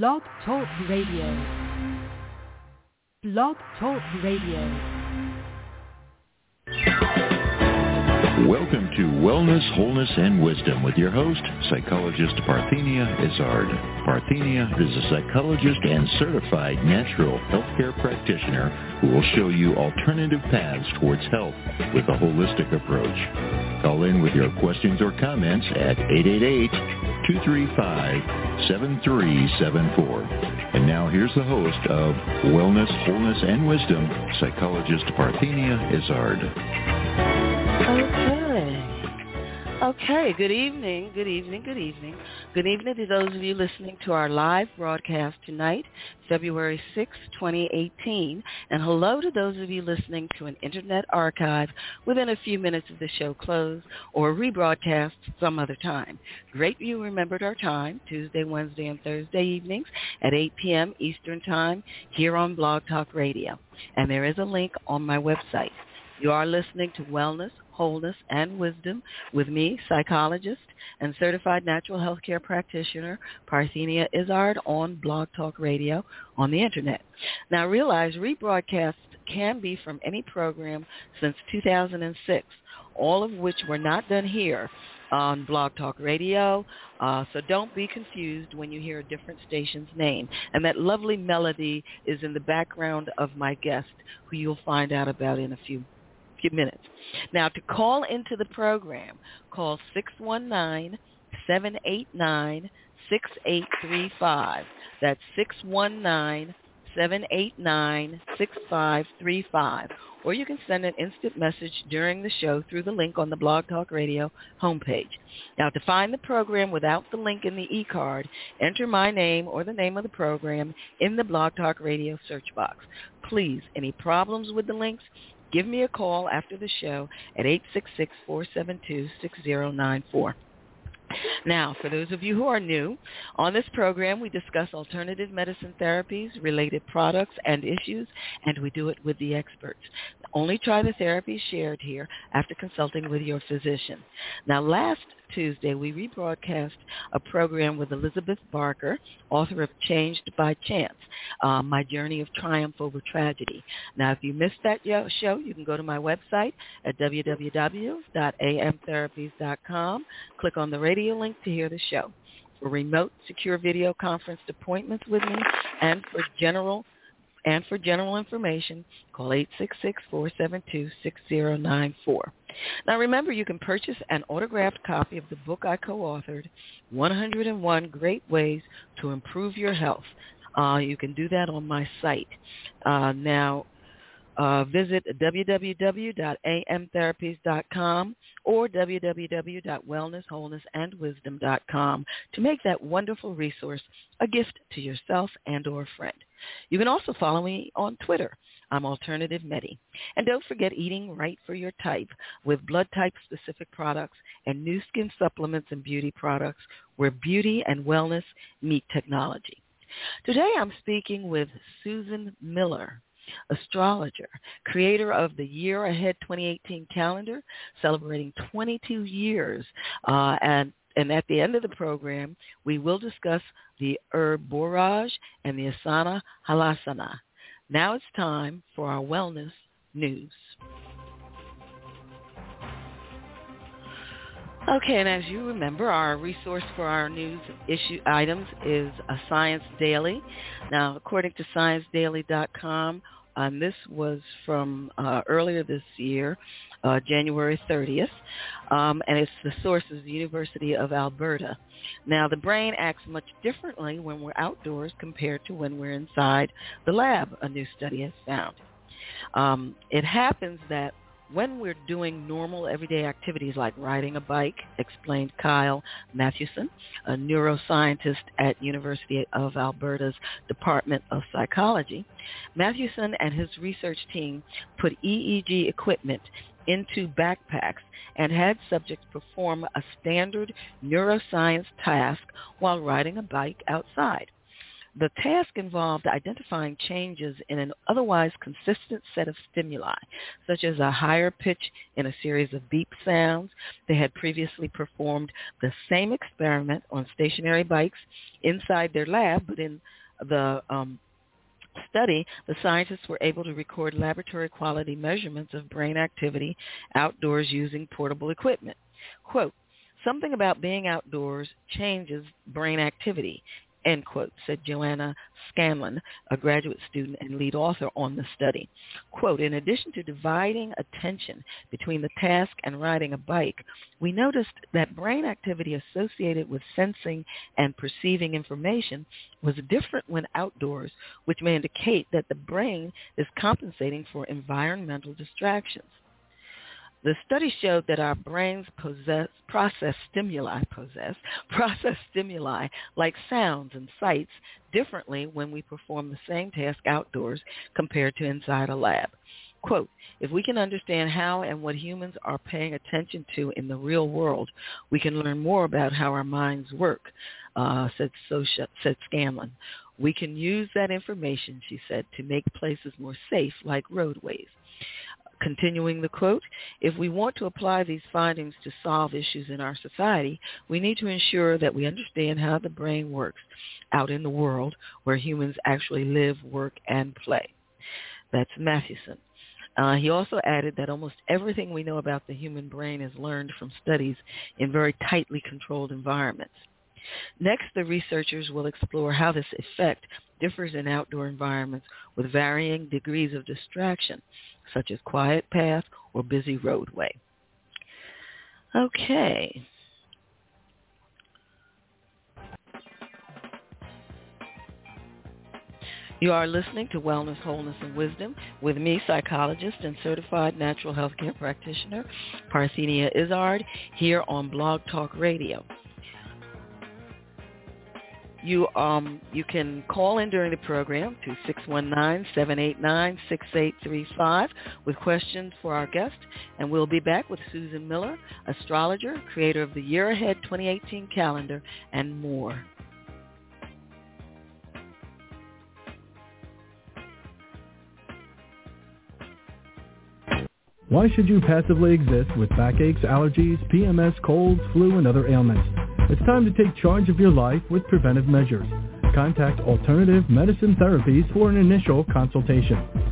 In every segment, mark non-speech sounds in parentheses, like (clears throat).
Blog Talk Radio. Blog Talk Radio. Welcome to Wellness, Wholeness, and Wisdom with your host, psychologist Parthenia Izzard. Parthenia is a psychologist and certified natural healthcare practitioner who will show you alternative paths towards health with a holistic approach. Call in with your questions or comments at 888-235-7374. And now here's the host of Wellness, Wholeness, and Wisdom, psychologist Parthenia Izzard. Okay. Good evening. Good evening. Good evening. Good evening to those of you listening to our live broadcast tonight, February 6, 2018. And hello to those of you listening to an internet archive within a few minutes of the show close or rebroadcast some other time. Great you remembered our time, Tuesday, Wednesday, and Thursday evenings at 8 p.m. Eastern Time here on Blog Talk Radio. And there is a link on my website. You are listening to Wellness, Wholeness, and Wisdom with me, psychologist and certified natural healthcare practitioner Parthenia Izzard, on Blog Talk Radio on the Internet. Now realize rebroadcasts can be from any program since 2006, all of which were not done here on Blog Talk Radio. Uh, so don't be confused when you hear a different station's name. And that lovely melody is in the background of my guest, who you'll find out about in a few few minutes. Now, to call into the program, call 619-789-6835. That's 619-789-6535. Or you can send an instant message during the show through the link on the Blog Talk Radio homepage. Now, to find the program without the link in the e-card, enter my name or the name of the program in the Blog Talk Radio search box. Please, any problems with the links, give me a call after the show at 866-472-6094. Now, for those of you who are new, on this program we discuss alternative medicine therapies, related products and issues, and we do it with the experts. Only try the therapies shared here after consulting with your physician. Now, last Tuesday, we rebroadcast a program with Elizabeth Barker, author of Changed by Chance, uh, My Journey of Triumph Over Tragedy. Now, if you missed that show, you can go to my website at www.amtherapies.com, click on the radio link to hear the show. For remote secure video conference appointments with me and for general and for general information, call 866-472-6094. Now remember, you can purchase an autographed copy of the book I co-authored, 101 Great Ways to Improve Your Health. Uh, you can do that on my site. Uh, now, uh, visit www.amtherapies.com or www.wellnesswholenessandwisdom.com to make that wonderful resource a gift to yourself and or a friend. You can also follow me on Twitter. I'm Alternative Medi. And don't forget eating right for your type with blood type specific products and Nu Skin supplements and beauty products where beauty and wellness meet technology. Today I'm speaking with Susan Miller astrologer, creator of the Year Ahead 2018 calendar, celebrating 22 years. Uh, and, and at the end of the program, we will discuss the herb borage and the asana halasana. Now it's time for our wellness news. Okay, and as you remember, our resource for our news issue items is a Science Daily. Now, according to ScienceDaily.com, and this was from uh, earlier this year, uh, January 30th, um, and it's the source is the University of Alberta. Now, the brain acts much differently when we're outdoors compared to when we're inside the lab, a new study has found. Um, it happens that when we're doing normal everyday activities like riding a bike, explained Kyle Mathewson, a neuroscientist at University of Alberta's Department of Psychology, Mathewson and his research team put EEG equipment into backpacks and had subjects perform a standard neuroscience task while riding a bike outside. The task involved identifying changes in an otherwise consistent set of stimuli, such as a higher pitch in a series of beep sounds. They had previously performed the same experiment on stationary bikes inside their lab, but in the um, study, the scientists were able to record laboratory quality measurements of brain activity outdoors using portable equipment. Quote, Something about being outdoors changes brain activity end quote, said Joanna Scanlon, a graduate student and lead author on the study. Quote, in addition to dividing attention between the task and riding a bike, we noticed that brain activity associated with sensing and perceiving information was different when outdoors, which may indicate that the brain is compensating for environmental distractions. The study showed that our brains possess process stimuli possess (laughs) process stimuli like sounds and sights differently when we perform the same task outdoors compared to inside a lab. Quote, if we can understand how and what humans are paying attention to in the real world, we can learn more about how our minds work, uh, said, Sosha, said Scanlon. We can use that information, she said, to make places more safe like roadways. Continuing the quote, if we want to apply these findings to solve issues in our society, we need to ensure that we understand how the brain works out in the world where humans actually live, work, and play. That's Mathewson. Uh, he also added that almost everything we know about the human brain is learned from studies in very tightly controlled environments. Next, the researchers will explore how this effect differs in outdoor environments with varying degrees of distraction, such as quiet path or busy roadway. Okay. You are listening to Wellness, Wholeness, and Wisdom with me, psychologist and certified natural health care practitioner, Parthenia Izzard, here on Blog Talk Radio. You um you can call in during the program to 619-789-6835 with questions for our guest and we'll be back with Susan Miller, astrologer, creator of the Year Ahead 2018 calendar and more. Why should you passively exist with backaches, allergies, PMS, colds, flu, and other ailments? It's time to take charge of your life with preventive measures. Contact Alternative Medicine Therapies for an initial consultation.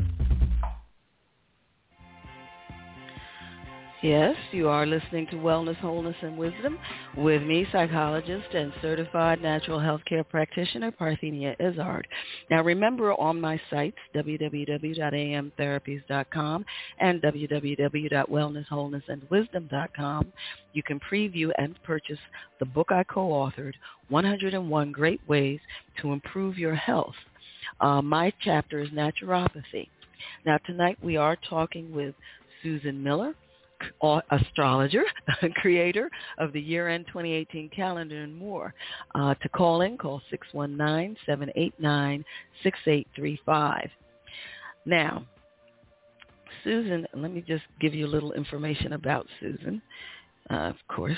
Yes, you are listening to Wellness, Wholeness, and Wisdom with me, psychologist and certified natural health care practitioner, Parthenia Izzard. Now remember on my sites, www.amtherapies.com and www.wellnesswholenessandwisdom.com, you can preview and purchase the book I co-authored, 101 Great Ways to Improve Your Health. Uh, my chapter is naturopathy. Now tonight we are talking with Susan Miller astrologer, (laughs) creator of the year-ahead 2018 calendar and more. Uh, to call in, call 619-789-6835. Now, Susan, let me just give you a little information about Susan. Uh, of course,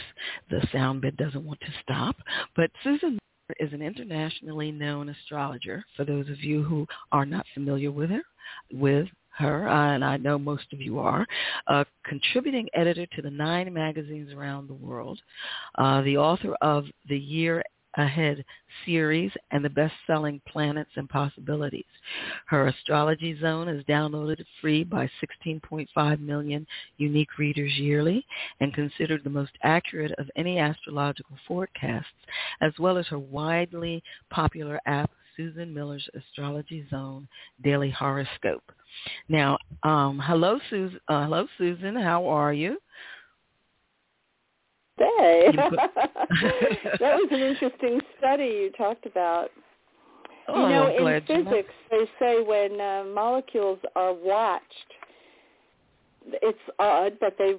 the sound bit doesn't want to stop, but Susan is an internationally known astrologer. For those of you who are not familiar with her, with her, and I know most of you are, a contributing editor to the nine magazines around the world, uh, the author of the Year Ahead series and the best-selling Planets and Possibilities. Her Astrology Zone is downloaded free by 16.5 million unique readers yearly and considered the most accurate of any astrological forecasts, as well as her widely popular app, Susan Miller's Astrology Zone Daily Horoscope. Now, um, hello, Susan. Uh, hello, Susan. How are you? Hey, (laughs) (laughs) that was an interesting study you talked about. Oh, you know, in glad you physics, they say when uh, molecules are watched, it's odd, but they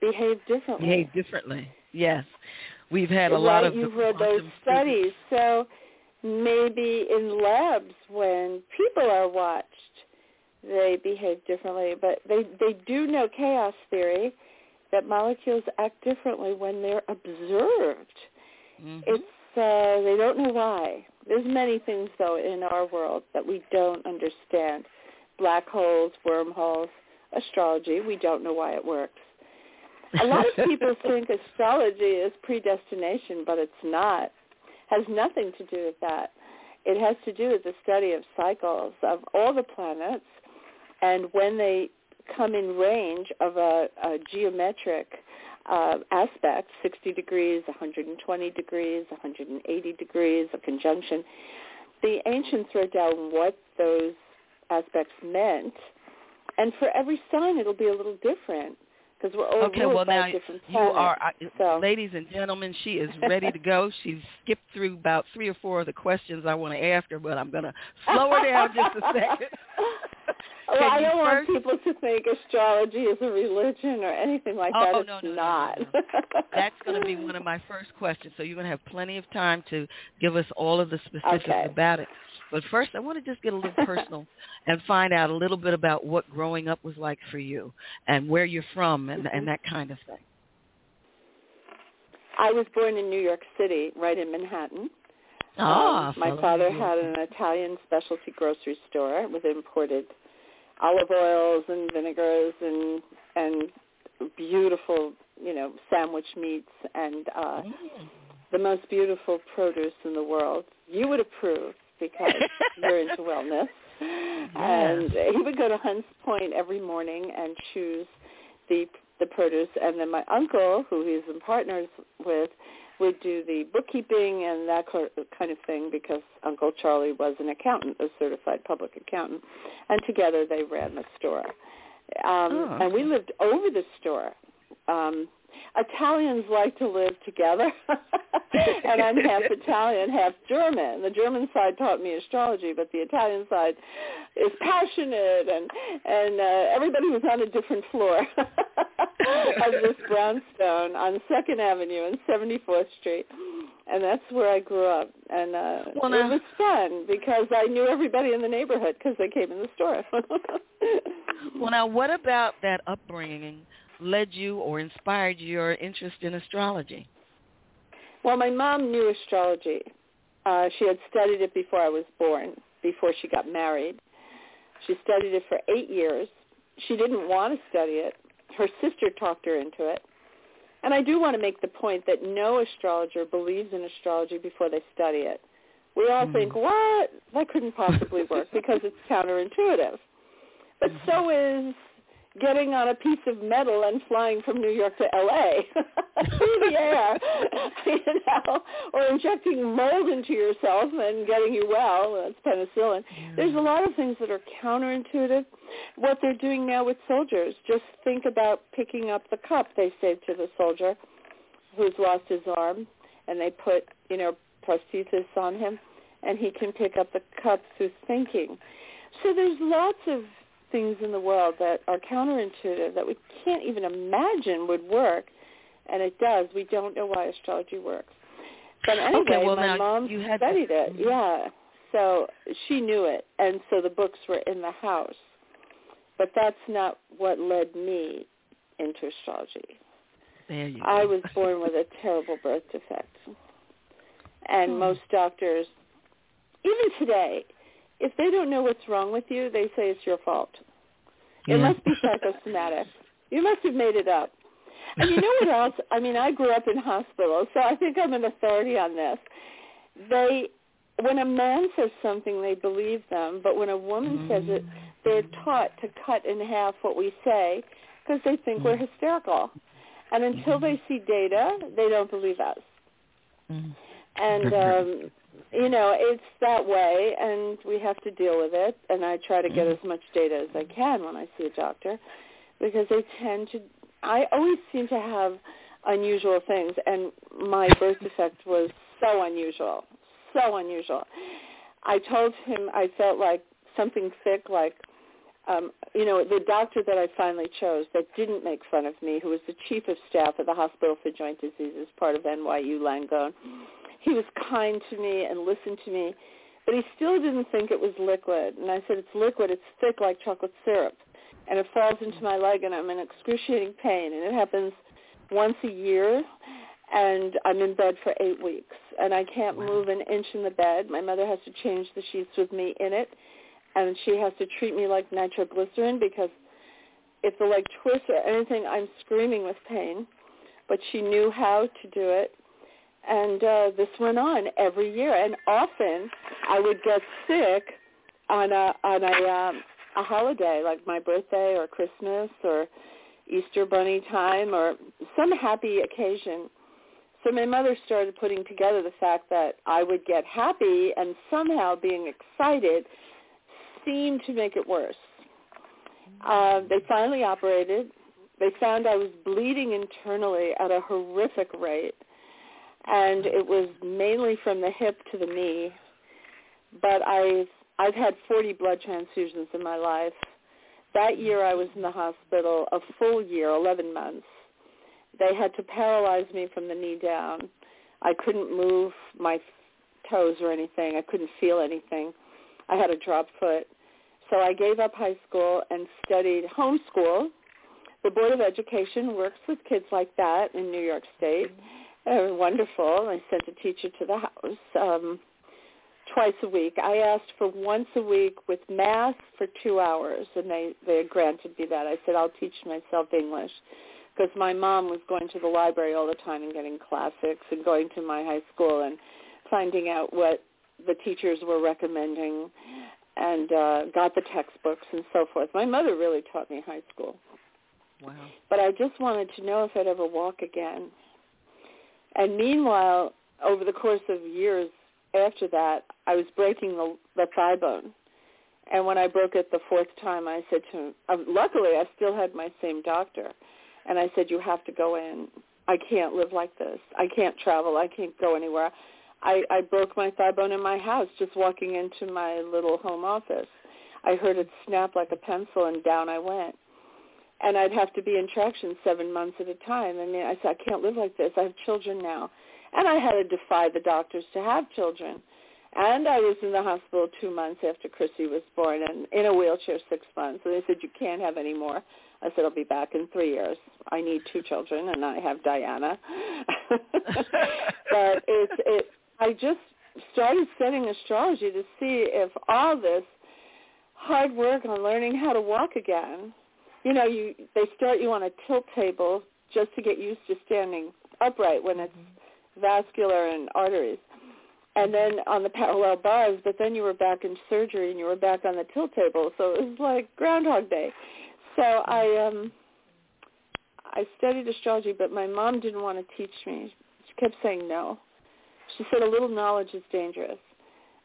behave differently. behave differently. Yes, we've had a right, lot of. you've read those studies, so maybe in labs when people are watched, they behave differently. But they they do know chaos theory that molecules act differently when they're observed. Mhm. It's uh, they don't know why. There's many things though in our world that we don't understand. Black holes, wormholes, astrology. We don't know why it works. A lot of (laughs) people think astrology is predestination, but it's not. Has nothing to do with that. It has to do with the study of cycles of all the planets and when they come in range of a, a geometric uh, aspect, 60 degrees, 120 degrees, 180 degrees, a conjunction. The ancients wrote down what those aspects meant, and for every sign it'll be a little different because we're Okay, well by now different you are, I- So- (laughs) ladies and gentlemen. She is ready to go. She's skipped through about three or four of the questions I want to ask her, but I'm going to slow her down just a second. (laughs) well, I don't want people to think astrology is a religion or anything like Oh, that. no, it's no, no, no, not. no, That's going to be one of my first questions. So you're going to have plenty of time to give us all of the specifics Okay. about it. But first, I want to just get a little personal (laughs) and find out a little bit about what growing up was like for you and where you're from and, and that kind of thing. I was born in New York City, right in Manhattan. Ah, Um, my father had an Italian specialty grocery store with imported olive oils and vinegars and and beautiful, you know, sandwich meats and uh Mm. the most beautiful produce in the world. You would approve because (laughs) you're into wellness. And he would go to Hunts Point every morning and choose the the produce and then my uncle, who he's in partners with, would do the bookkeeping and that kind of thing because Uncle Charlie was an accountant, a certified public accountant, and together they ran the store. Um, Oh, And we lived over the store. Um, Italians like to live together, (laughs) and I'm half Italian, half German. The German side taught me astrology, but the Italian side is passionate, and and uh, everybody was on a different floor (laughs) of this brownstone on Second Avenue and 74th Street, and that's where I grew up. And uh, Well, it was fun because I knew everybody in the neighborhood because they came in the store. (laughs) Well, now, what about that upbringing led you or inspired your interest in astrology? Well, my mom knew astrology. Uh, she had studied it before I was born, before she got married. She studied it for eight years. She didn't want to study it. Her sister talked her into it. And I do want to make the point that no astrologer believes in astrology before they study it. We all Hmm. think, what? That couldn't possibly work because it's (laughs) counterintuitive. But so is getting on a piece of metal and flying from New York to LA through the air, you know, or injecting mold into yourself and getting you well. That's penicillin. There's a lot of things that are counterintuitive. What they're doing now with soldiers, just think about picking up the cup they say to the soldier who's lost his arm, and they put, you know, prosthesis on him, and he can pick up the cup through thinking. So there's lots of things in the world that are counterintuitive that we can't even imagine would work, and it does. We don't know why astrology works. But anyway, Okay, well, my now mom you had to- studied it. Mhm. Yeah, so she knew it, and so the books were in the house. But that's not what led me into astrology. There you go. I was born with a terrible birth defect. And Hmm. most doctors, even today, if they don't know what's wrong with you, they say it's your fault. It Yeah. must be psychosomatic. (laughs) You must have made it up. And you know what (laughs) else? I mean, I grew up in hospitals, so I think I'm an authority on this. they when a man says something, they believe them, but when a woman mm-hmm. says it, they're taught to cut in half what we say because they think mm-hmm. we're hysterical. And until mm-hmm. they see data, they don't believe us. Mm-hmm. And um, you know, it's that way, and we have to deal with it. And I try to get mm-hmm. as much data as I can when I see a doctor, because they tend to. I always seem to have unusual things, and my birth defect was so unusual, so unusual. I told him I felt like something thick, like um, you know, the doctor that I finally chose that didn't make fun of me, who was the chief of staff at the Hospital for Joint Diseases, part of NYU Langone. He was kind to me and listened to me, but he still didn't think it was liquid. And I said, it's liquid. It's thick like chocolate syrup. And it falls into my leg, and I'm in excruciating pain. And it happens once a year and I'm in bed for eight weeks, and I can't wow. move an inch in the bed. My mother has to change the sheets with me in it, and she has to treat me like nitroglycerin because if the leg twists or anything, I'm screaming with pain. But she knew how to do it, and uh, this went on every year. And often, I would get sick on a on a um, a holiday like my birthday or Christmas or Easter bunny time or some happy occasion. So my mother started putting together the fact that I would get happy and somehow being excited seemed to make it worse. Uh, they finally operated. They found I was bleeding internally at a horrific rate, and it was mainly from the hip to the knee. But I've I've had 40 blood transfusions in my life, that year I was in the hospital a full year, 11 months. They had to paralyze me from the knee down. I couldn't move my toes or anything. I couldn't feel anything. I had a drop foot. So I gave up high school and studied homeschool. The Board of Education works with kids like that in New York State. Mm-hmm. Uh, wonderful. I sent a teacher to the house. Um, twice a week. I asked for once a week with math for two hours, and they they granted me that. I said I'll teach myself English because my mom was going to the library all the time and getting classics, and going to my high school and finding out what the teachers were recommending, and uh, got the textbooks and so forth. My mother really taught me high school. Wow. But I just wanted to know if I'd ever walk again. And meanwhile, over the course of years, after that, I was breaking the, the thigh bone. And when I broke it the fourth time, I said to him, um, luckily I still had my same doctor. And I said, you have to go in. I can't live like this. I can't travel. I can't go anywhere. I, I broke my thigh bone in my house just walking into my little home office. I heard it snap like a pencil and down I went. And I'd have to be in traction seven months at a time. I mean, I said, I can't live like this. I have children now. And I had to defy the doctors to have children. And I was in the hospital two months after Chrissy was born and in a wheelchair six months. And they said, you can't have any more. I said, I'll be back in three years. I need two children, and I have Diana. (laughs) but it's, it, I just started studying astrology to see if all this hard work on learning how to walk again, you know, you they start you on a tilt table just to get used to standing upright when it's mm-hmm vascular and arteries. And then on the parallel bars, but then you were back in surgery and you were back on the tilt table. So it was like Groundhog Day. So I um I studied astrology, but my mom didn't want to teach me. She kept saying no. She said a little knowledge is dangerous.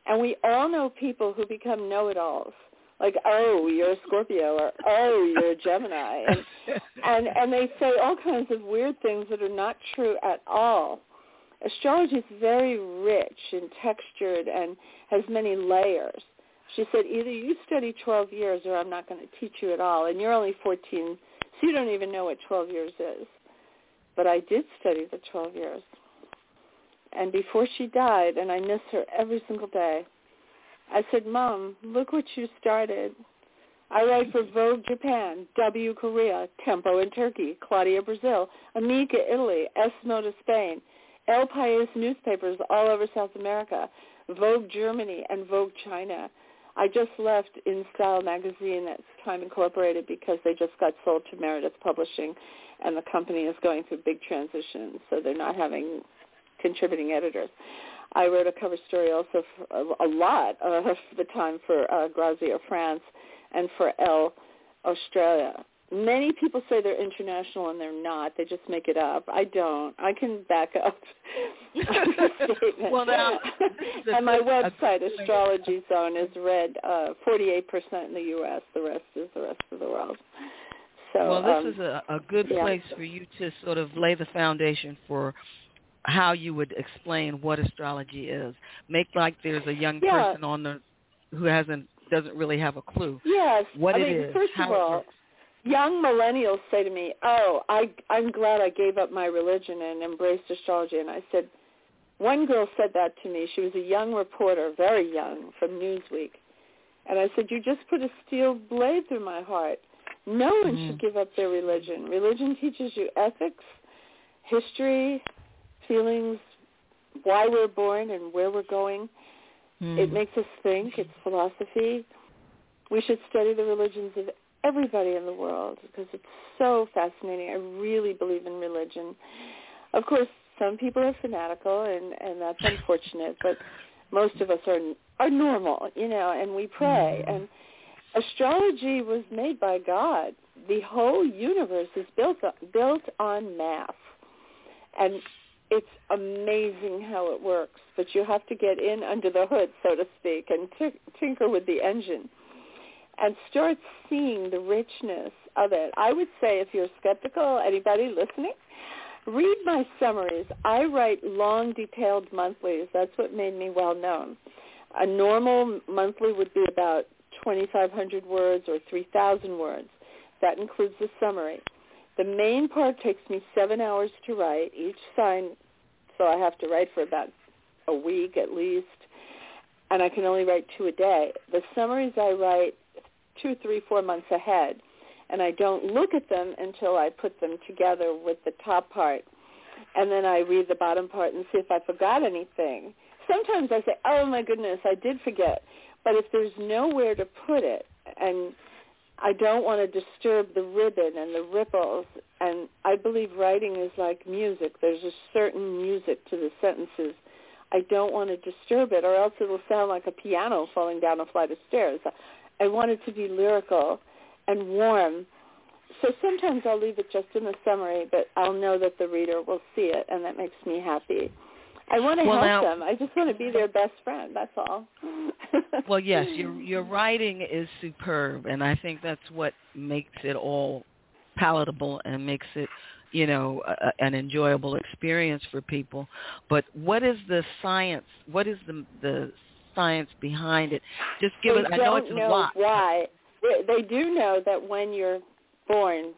And we all know people who become know-it-alls. Like, oh, you're a Scorpio, or oh, you're a Gemini, and (laughs) and and they say all kinds of weird things that are not true at all astrology is very rich and textured and has many layers. She said, either you study 12 years or I'm not going to teach you at all. And you're only 14, so you don't even know what 12 years is. But I did study the 12 years. And before she died, and I miss her every single day, I said, Mom, look what you started. I write for Vogue Japan, W Korea, Tempo in Turkey, Claudia Brazil, Amica Italy, S Moda Spain, El País newspapers all over South America, Vogue Germany, and Vogue China. I just left In Style magazine that's Time Incorporated because they just got sold to Meredith Publishing, and the company is going through big transitions, so they're not having contributing editors. I wrote a cover story also for a lot of the time for uh, Grazia France and for Elle Australia. Many people say they're international and they're not. They just make it up. I don't. I can back up (laughs) well, now, and my (laughs) website, Astrology Zone, is read uh, 48% in the U.S. The rest is the rest of the world. So, well, this um, is a, a good yeah. place for you to sort of lay the foundation for how you would explain what astrology is. Make like there's a young Yeah. person on the who hasn't doesn't really have a clue Yes. what I it mean, is, First how of all, young millennials say to me, "Oh, I I'm glad I gave up my religion and embraced astrology." And I said, one girl said that to me. She was a young reporter, very young, from Newsweek. And I said, "You just put a steel blade through my heart. No one Mm. should give up their religion. Religion teaches you ethics, history, feelings, why we're born and where we're going. Hmm. It makes us think. It's philosophy. We should study the religions of everybody in the world because it's so fascinating. I really believe in religion. Of course, some people are fanatical, and and that's unfortunate. But most of us are are normal, you know, and we pray. Mhm. And astrology was made by God. The whole universe is built on, built on math, and it's amazing how it works. But you have to get in under the hood, so to speak, and t- tinker with the engine and start seeing the richness of it. I would say if you're skeptical, anybody listening, read my summaries. I write long, detailed monthlies. That's what made me well known. A normal monthly would be about 2,500 words or 3,000 words. That includes the summary. The main part takes me seven hours to write, each sign, so I have to write for about a week at least, and I can only write two a day. The summaries I write two, three, four months ahead, and I don't look at them until I put them together with the top part, and then I read the bottom part and see if I forgot anything. Sometimes I say, "Oh my goodness, I did forget," but if there's nowhere to put it, and I don't want to disturb the ribbon and the ripples, and I believe writing is like music. There's a certain music to the sentences. I don't want to disturb it, or else it will sound like a piano falling down a flight of stairs. I want it to be lyrical and warm. So sometimes I'll leave it just in the summary, but I'll know that the reader will see it, and that makes me happy. I want to Well, help now- them. I just want to be their best friend. That's all. (laughs) Well, yes, your your writing is superb, and I think that's what makes it all palatable and makes it, you know, a, a- an enjoyable experience for people. But what is the science? What is the the science behind it? Just give they it. I know don't a know lot. why. They, they do know that when you're born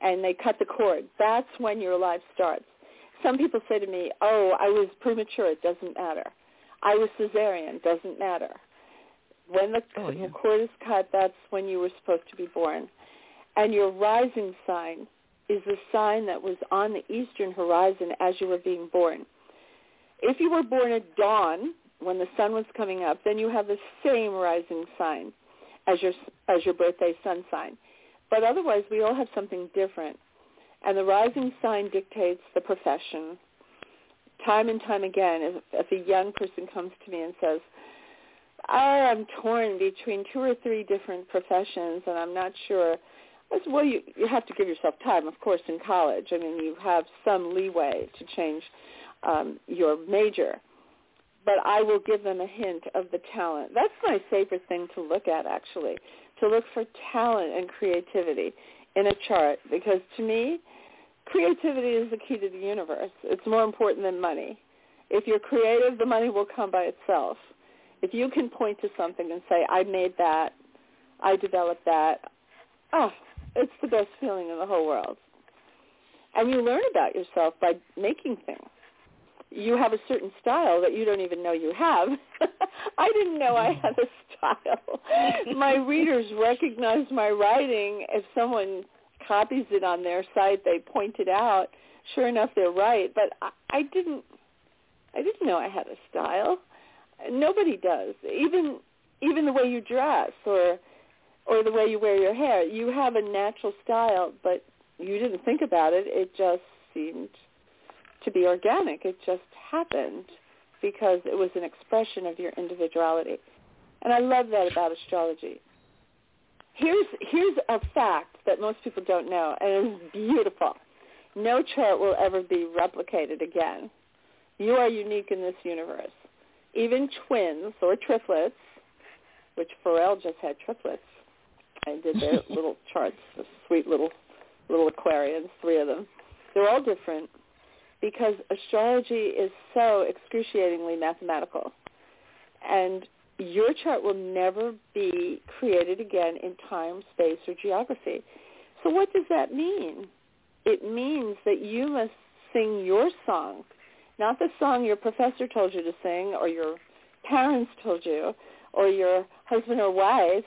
and they cut the cord, that's when your life starts. Some people say to me, "Oh, I was premature. It doesn't matter. I was cesarean. Doesn't matter." When the Oh, yeah. cord is cut, that's when you were supposed to be born. And your rising sign is the sign that was on the eastern horizon as you were being born. If you were born at dawn, when the sun was coming up, then you have the same rising sign as your as your birthday sun sign. But otherwise, we all have something different. And the rising sign dictates the profession. Time and time again, if, if a young person comes to me and says, oh, I'm torn between two or three different professions and I'm not sure, I said, well, you, you have to give yourself time, of course, in college. I mean, you have some leeway to change um, your major. But I will give them a hint of the talent. That's my favorite thing to look at, actually, to look for talent and creativity in a chart. Because to me, creativity is the key to the universe. It's more important than money. If you're creative, the money will come by itself. If you can point to something and say, I made that, I developed that, oh, it's the best feeling in the whole world. And you learn about yourself by making things. You have a certain style that you don't even know you have. (laughs) I didn't know I had a style. (laughs) my readers recognize my writing. If someone copies it on their site, they point it out. Sure enough, they're right. But I, I didn't. I didn't know I had a style. Nobody does. Even even the way you dress or or the way you wear your hair. You have a natural style, but you didn't think about it. It just seemed to be organic. It just happened. because it was an expression of your individuality. And I love that about astrology. Here's here's a fact that most people don't know, and it is beautiful. No chart will ever be replicated again. You are unique in this universe. Even twins or triplets, which Pharrell just had triplets. I did their (laughs) little charts, the sweet little little Aquarians, three of them. They're all different because astrology is so excruciatingly mathematical. And your chart will never be created again in time, space, or geography. So what does that mean? It means that you must sing your song, not the song your professor told you to sing or your parents told you or your husband or wife,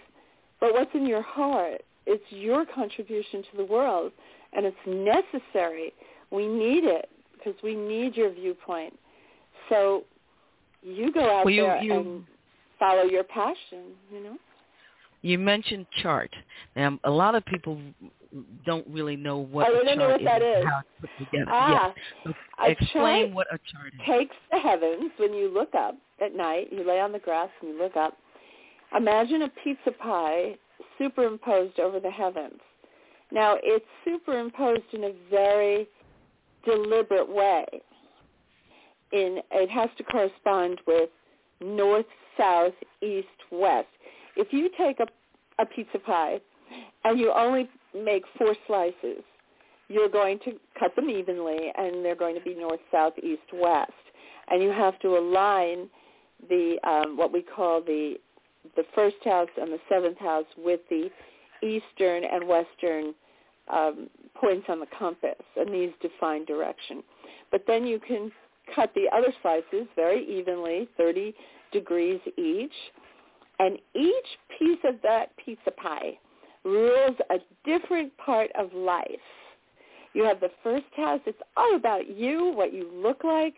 but what's in your heart. It's your contribution to the world, and it's necessary. We need it because we need your viewpoint. So you go out well, you, there you, and follow your passion, you know? You mentioned chart. Now, a lot of people don't really know what oh, a chart know what is. That is. How to put together. Ah, yes. so explain what a chart is. Takes the heavens when you look up at night. You lay on the grass and you look up. Imagine a pizza pie superimposed over the heavens. Now, it's superimposed in a very deliberate way. In it has to correspond with north, south, east, west. If you take a, a pizza pie and you only make four slices, you're going to cut them evenly, and they're going to be north, south, east, west. And you have to align the um, what we call the the first house and the seventh house with the eastern and western um, points on the compass, and these define direction. But then you can cut the other slices very evenly, 30 degrees each, and each piece of that pizza pie rules a different part of life. You have the first house. It's all about you, what you look like,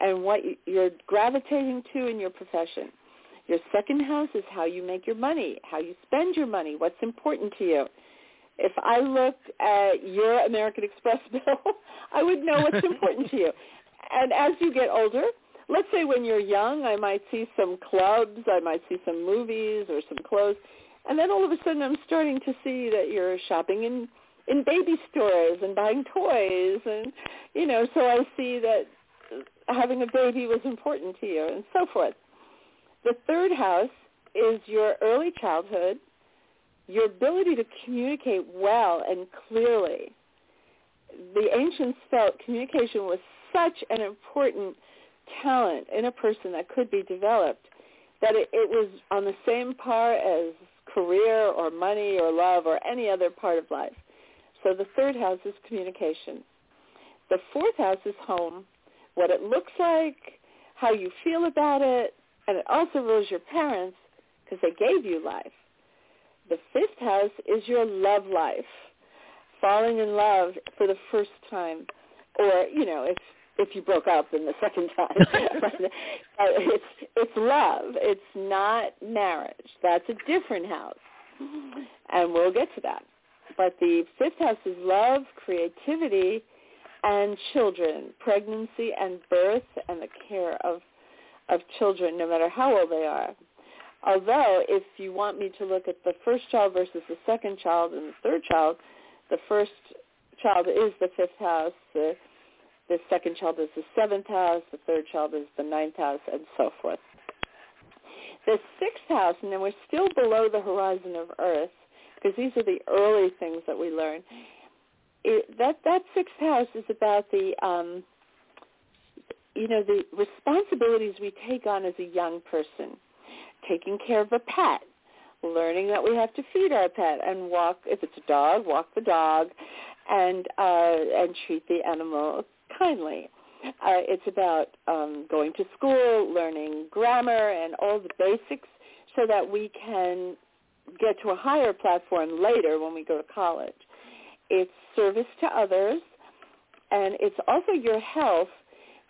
and what you're gravitating to in your profession. Your second house is how you make your money, how you spend your money, what's important to you. If I looked at your American Express (laughs) bill, I would know what's important to you. And as you get older, let's say when you're young, I might see some clubs, I might see some movies or some clothes, and then all of a sudden I'm starting to see that you're shopping in in baby stores and buying toys and you know, so I see that having a baby was important to you and so forth. The third house is your early childhood, your ability to communicate well and clearly. The ancients felt communication was such an important talent in a person that could be developed that it, it was on the same par as career or money or love or any other part of life. So the third house is communication. The fourth house is home, what it looks like, how you feel about it, and it also rules your parents because they gave you life. The fifth house is your love life, falling in love for the first time, or you know, if if you broke up in the (laughs) second time, (laughs) uh, it's it's love. It's not marriage. That's a different house, and we'll get to that. But the fifth house is love, creativity, and children, pregnancy and birth, and the care of of children, no matter how old they are. Although, if you want me to look at the first child versus the second child and the third child, the first child is the fifth house, the, the second child is the seventh house, the third child is the ninth house, and so forth. The sixth house, and then we're still below the horizon of Earth, because these are the early things that we learn. It, that that sixth house is about the um, you know, the responsibilities we take on as a young person, taking care of a pet, learning that we have to feed our pet and walk, if it's a dog, walk the dog, and uh, and treat the animal kindly. Uh, it's about um, going to school, learning grammar and all the basics so that we can get to a higher platform later when we go to college. It's service to others, and it's also your health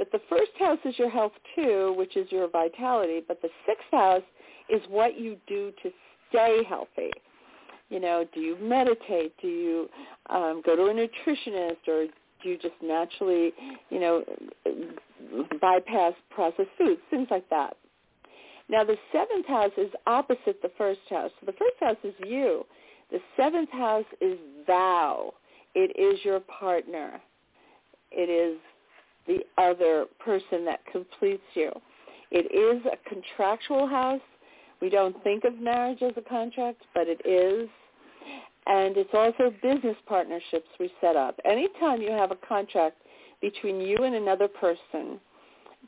but the first house is your health too, which is your vitality. But the sixth house is what you do to stay healthy. You know, do you meditate? Do you um, go to a nutritionist, or you just naturally, you know, bypass processed foods, things like that. Now the seventh house is opposite the first house. So the first house is you. The seventh house is thou. It is your partner. It is the other person that completes you. It is a contractual house. We don't think of marriage as a contract, but it is. And it's also business partnerships we set up. Anytime you have a contract between you and another person,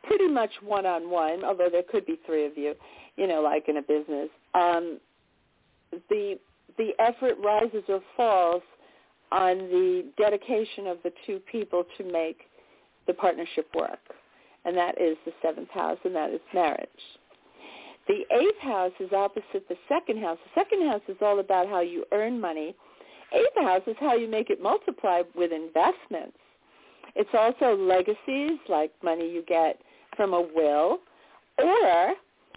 pretty much one-on-one, although there could be three of you, you know, like in a business, um, the the effort rises or falls on the dedication of the two people to make the partnership work. And that is the seventh house, and that is marriage. The eighth house is opposite the second house. The second house is all about how you earn money. Eighth house is how you make it multiply with investments. It's also legacies, like money you get from a will, or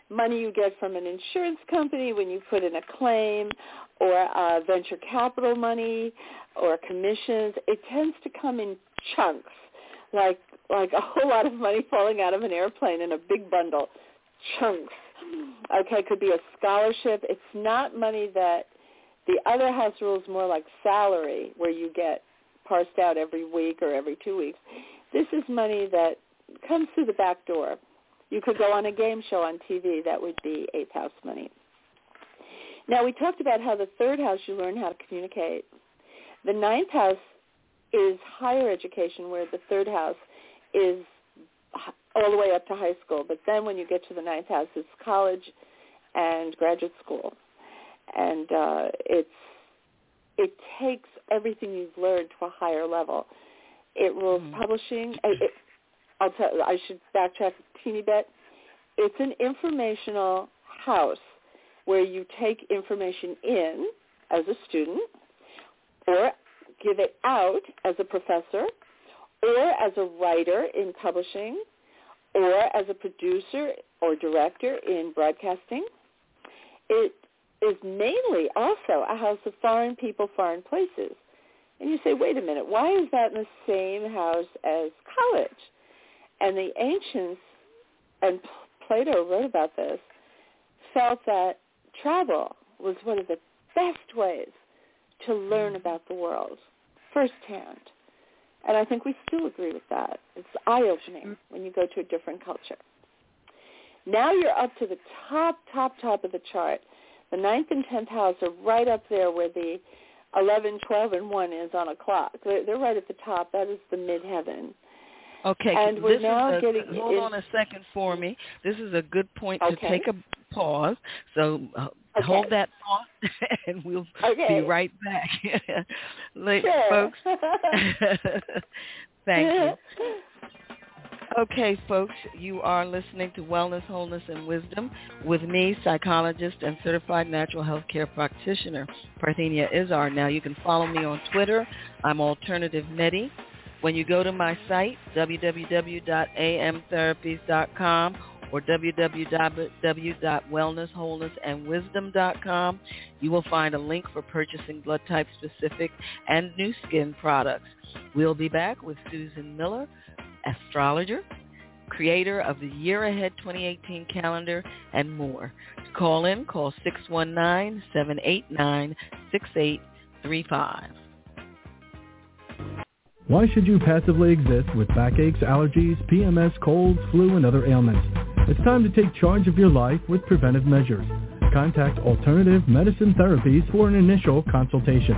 money you get from an insurance company when you put in a claim, or uh, venture capital money, or commissions. It tends to come in chunks, like like a whole lot of money falling out of an airplane in a big bundle, chunks. Okay, could be a scholarship. It's not money that the other house rules more like salary, where you get parsed out every week or every two weeks. This is money that comes through the back door. You could go on a game show on TV. That would be eighth house money. Now, we talked about how the third house you learn how to communicate. The ninth house is higher education, where the third house is all the way up to high school. But then when you get to the ninth house, it's college and graduate school. And uh, it's it takes everything you've learned to a higher level. It rules mm-hmm. publishing. It, I'll tell. I should backtrack a teeny bit. It's an informational house where you take information in as a student, or give it out as a professor, or as a writer in publishing, or as a producer or director in broadcasting. It is mainly also a house of foreign people, foreign places. And you say, wait a minute, why is that in the same house as college? And the ancients, and Plato wrote about this, felt that travel was one of the best ways to learn mm. about the world firsthand. And I think we still agree with that. It's eye-opening mm. when you go to a different culture. Now you're up to the top, top, top of the chart. The ninth and tenth house are right up there where the 11, 12, and 1 is on a clock. They're, they're right at the top. That is the midheaven. Okay, and we're now a, getting. Hold in, on a second for me. This is a good point okay. to take a pause. So uh, okay. hold that thought, (laughs) and we'll okay. be right back. (laughs) like, folks. (laughs) Thank you. Okay, folks, you are listening to Wellness, Wholeness, and Wisdom with me, psychologist and certified natural health care practitioner, Parthenia Izzard. Now, you can follow me on Twitter. I'm Alternative Medi. When you go to my site, www.amtherapies.com or www.wellnesswholenessandwisdom.com, you will find a link for purchasing blood type specific and Nu Skin products. We'll be back with Susan Miller, astrologer, creator of the Year Ahead 2018 calendar, and more. To call in, call 619-789-6835. Why should you passively exist with backaches, allergies, PMS, colds, flu, and other ailments? It's time to take charge of your life with preventive measures. Contact Alternative Medicine Therapies for an initial consultation.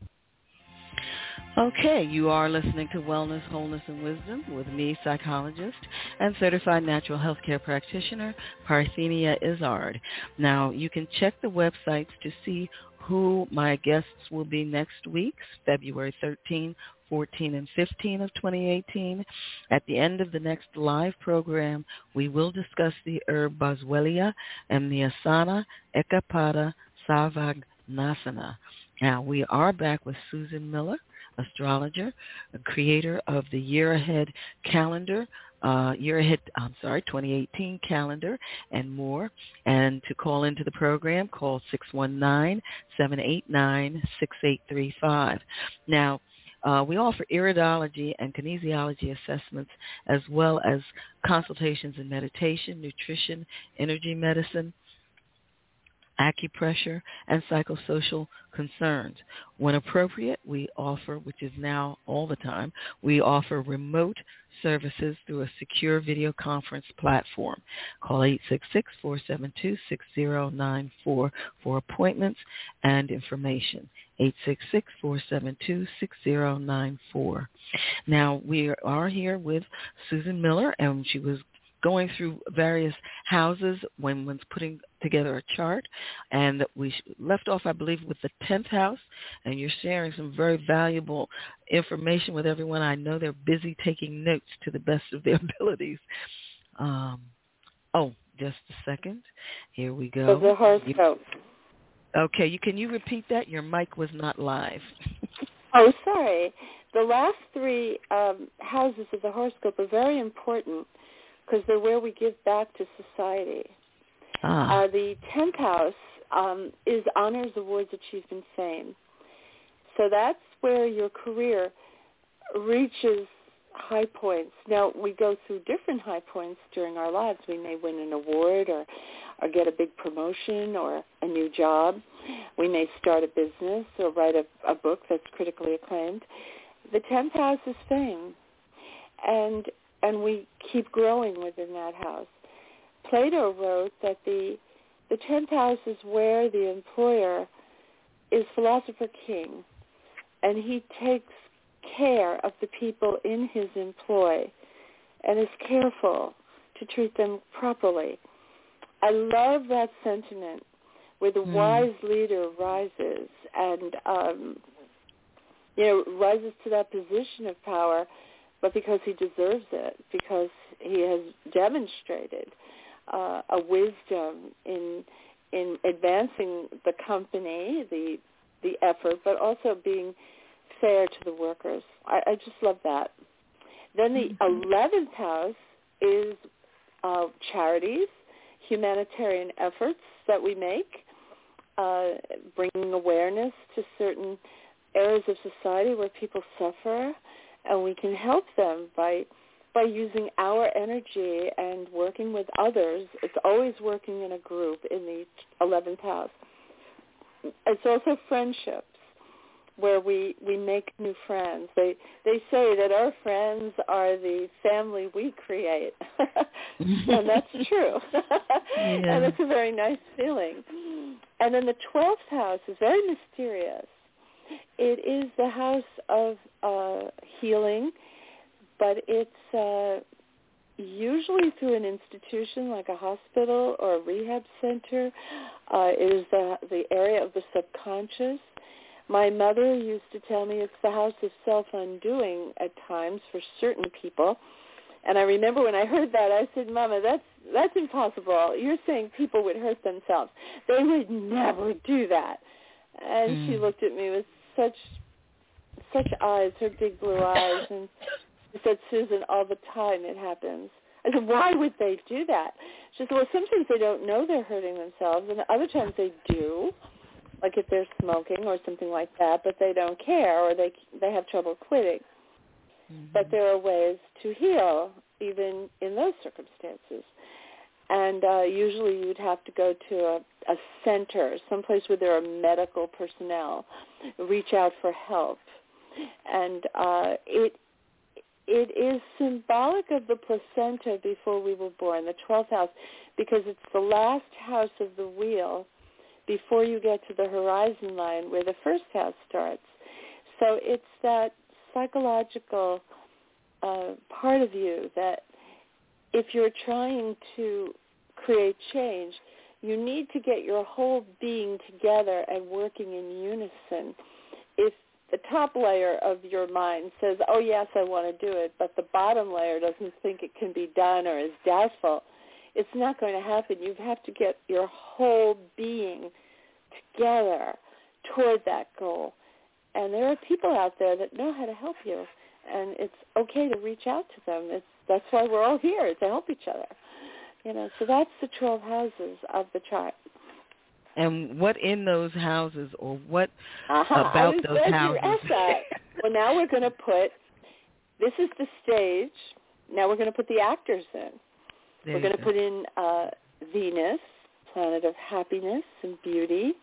Okay, you are listening to Wellness, Wholeness, and Wisdom with me, psychologist and certified natural healthcare practitioner, Parthenia Izzard. Now, you can check the websites to see who my guests will be next week, February 13, 14, and 15 of 2018. At the end of the next live program, we will discuss the herb Boswellia and the asana Ekapada Sarvangasana. Now, we are back with Susan Miller astrologer, creator of the Year Ahead calendar, uh, Year Ahead, I'm sorry, 2018 calendar and more. And to call into the program, call 619-789-6835. Now, uh, we offer iridology and kinesiology assessments as well as consultations in meditation, nutrition, energy medicine, acupressure, and psychosocial concerns. When appropriate, we offer, which is now all the time, we offer remote services through a secure video conference platform. Call 866-472-6094 for appointments and information. 866-472-6094. Now, we are here with Susan Miller, and she was going through various houses when one's putting together a chart. And we left off, I believe, with the 10th house. And you're sharing some very valuable information with everyone. I know they're busy taking notes to the best of their (laughs) abilities. Um, oh, just a second. Here we go. the horoscope. Okay, you can you repeat that? Your mic was not live. (laughs) oh, sorry. The last three um, houses of the horoscope are very important because they're where we give back to society. Ah. Uh, the 10th house um, is honors, awards, achievement, fame. So that's where your career reaches high points. Now, we go through different high points during our lives. We may win an award or, or get a big promotion or a new job. We may start a business or write a, a book that's critically acclaimed. The 10th house is fame. And and we keep growing within that house. Plato wrote that the the tenth house is where the employer is philosopher king, and he takes care of the people in his employ, and is careful to treat them properly. I love that sentiment where the mm. wise leader rises and um, you know rises to that position of power but because he deserves it, because he has demonstrated uh, a wisdom in in advancing the company, the the effort, but also being fair to the workers. I, I just love that. Then the mm-hmm. 11th house is uh, charities, humanitarian efforts that we make, uh, bringing awareness to certain areas of society where people suffer, and we can help them by by using our energy and working with others. It's always working in a group in the 11th house. It's also friendships where we, we make new friends. They they say that our friends are the family we create. (laughs) and that's true. yeah. (laughs) And it's a very nice feeling. And then the 12th house is very mysterious. It is the house of uh, healing, but it's uh, usually through an institution like a hospital or a rehab center. Uh, it is the, the area of the subconscious. My mother used to tell me it's the house of self-undoing at times for certain people. And I remember when I heard that, I said, Mama, that's that's impossible. You're saying people would hurt themselves. They would never do that. And mm. she hmm. looked at me with such such eyes, her big blue eyes, and she said, Susan, all the time it happens. I said, why would they do that? She said, well, sometimes they don't know they're hurting themselves, and other times they do, like if they're smoking or something like that, but they don't care or they they have trouble quitting. Mm-hmm. But there are ways to heal even in those circumstances and uh, usually you'd have to go to a, a center, someplace where there are medical personnel, reach out for help, and uh, it it is symbolic of the placenta before we were born, the 12th house, because it's the last house of the wheel before you get to the horizon line where the first house starts. So it's that psychological uh, part of you that if you're trying to create change, you need to get your whole being together and working in unison. If the top layer of your mind says, oh yes, I want to do it, but the bottom layer doesn't think it can be done or is doubtful, it's not going to happen. You have to get your whole being together toward that goal. And there are people out there that know how to help you, and it's okay to reach out to them. It's that's why we're all here to help each other. You know, so that's the 12 houses of the chart. And what in those houses, or what uh-huh. about those houses? (laughs) well, now we're going to put. This is the stage. Now we're going to put the actors in. There we're going to put in uh, Venus, planet of happiness and beauty,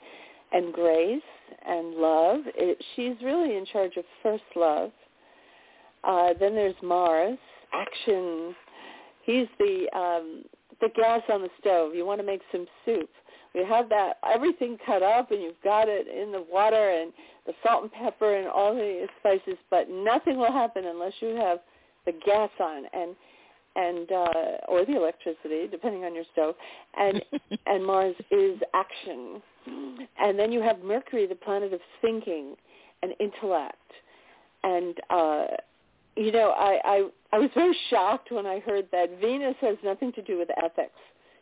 and grace and love. It, she's really in charge of first love. Uh, then there's Mars, action. He's the um, the gas on the stove. You want to make some soup. You have that everything cut up and you've got it in the water and the salt and pepper and all the spices, but nothing will happen unless you have the gas on and and uh, or the electricity, depending on your stove. And (laughs) and Mars is action. And then you have Mercury, the planet of thinking and intellect. And uh, you know, I, I I was very shocked when I heard that Venus has nothing to do with ethics.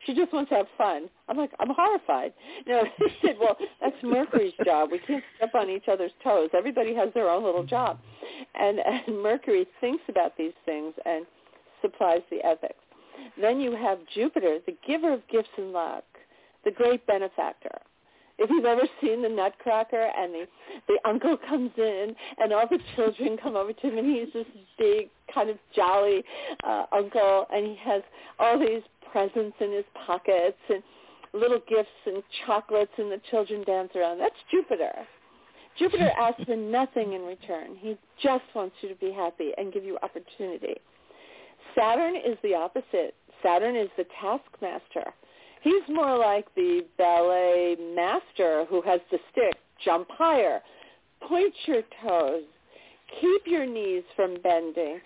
She just wants to have fun. I'm like, I'm horrified. No, (laughs) he said, well, that's Mercury's job. We can't step on each other's toes. Everybody has their own little job. And, (laughs) and Mercury thinks about these things and supplies the ethics. Then you have Jupiter, the giver of gifts and luck, the great benefactor. If you've ever seen the Nutcracker and the the uncle (laughs) comes in and all the children come over to him and he's this big kind of jolly uh, uncle and he has all these presents in his pockets and little gifts and chocolates and the children dance around. That's Jupiter. Jupiter (laughs) asks for nothing in return. He just wants you to be happy and give you opportunity. Saturn is the opposite. Saturn is the taskmaster. He's more like the ballet master who has the stick. Jump higher. Point your toes. Keep your knees from bending.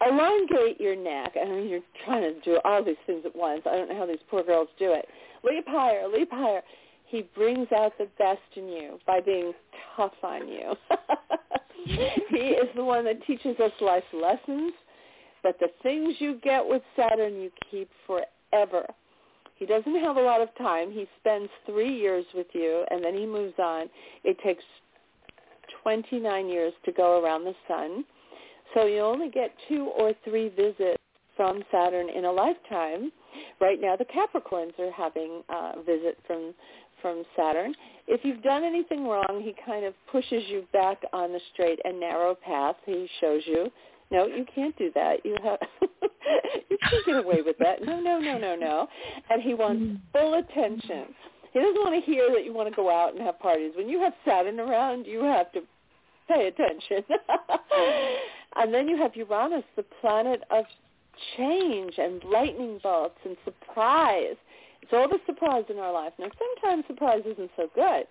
Elongate your neck. I mean, you're trying to do all these things at once. I don't know how these poor girls do it. Leap higher, leap higher. He brings out the best in you by being tough on you. (laughs) he is the one that teaches us life lessons, but the things you get with Saturn you keep forever. He doesn't have a lot of time. He spends three years with you, and then he moves on. It takes 29 years to go around the sun. So you only get two or three visits from Saturn in a lifetime. Right now, the Capricorns are having a visit from from Saturn. If you've done anything wrong, he kind of pushes you back on the straight and narrow path. He shows you, no, you can't do that. You have (laughs) you can't get away with that. No, no, no, no, no. And he wants mm-hmm. full attention. He doesn't want to hear that you want to go out and have parties. When you have Saturn around, you have to pay attention. (laughs) and then you have Uranus, the planet of change and lightning bolts and surprise. It's all the surprise in our life. Now, sometimes surprise isn't so good.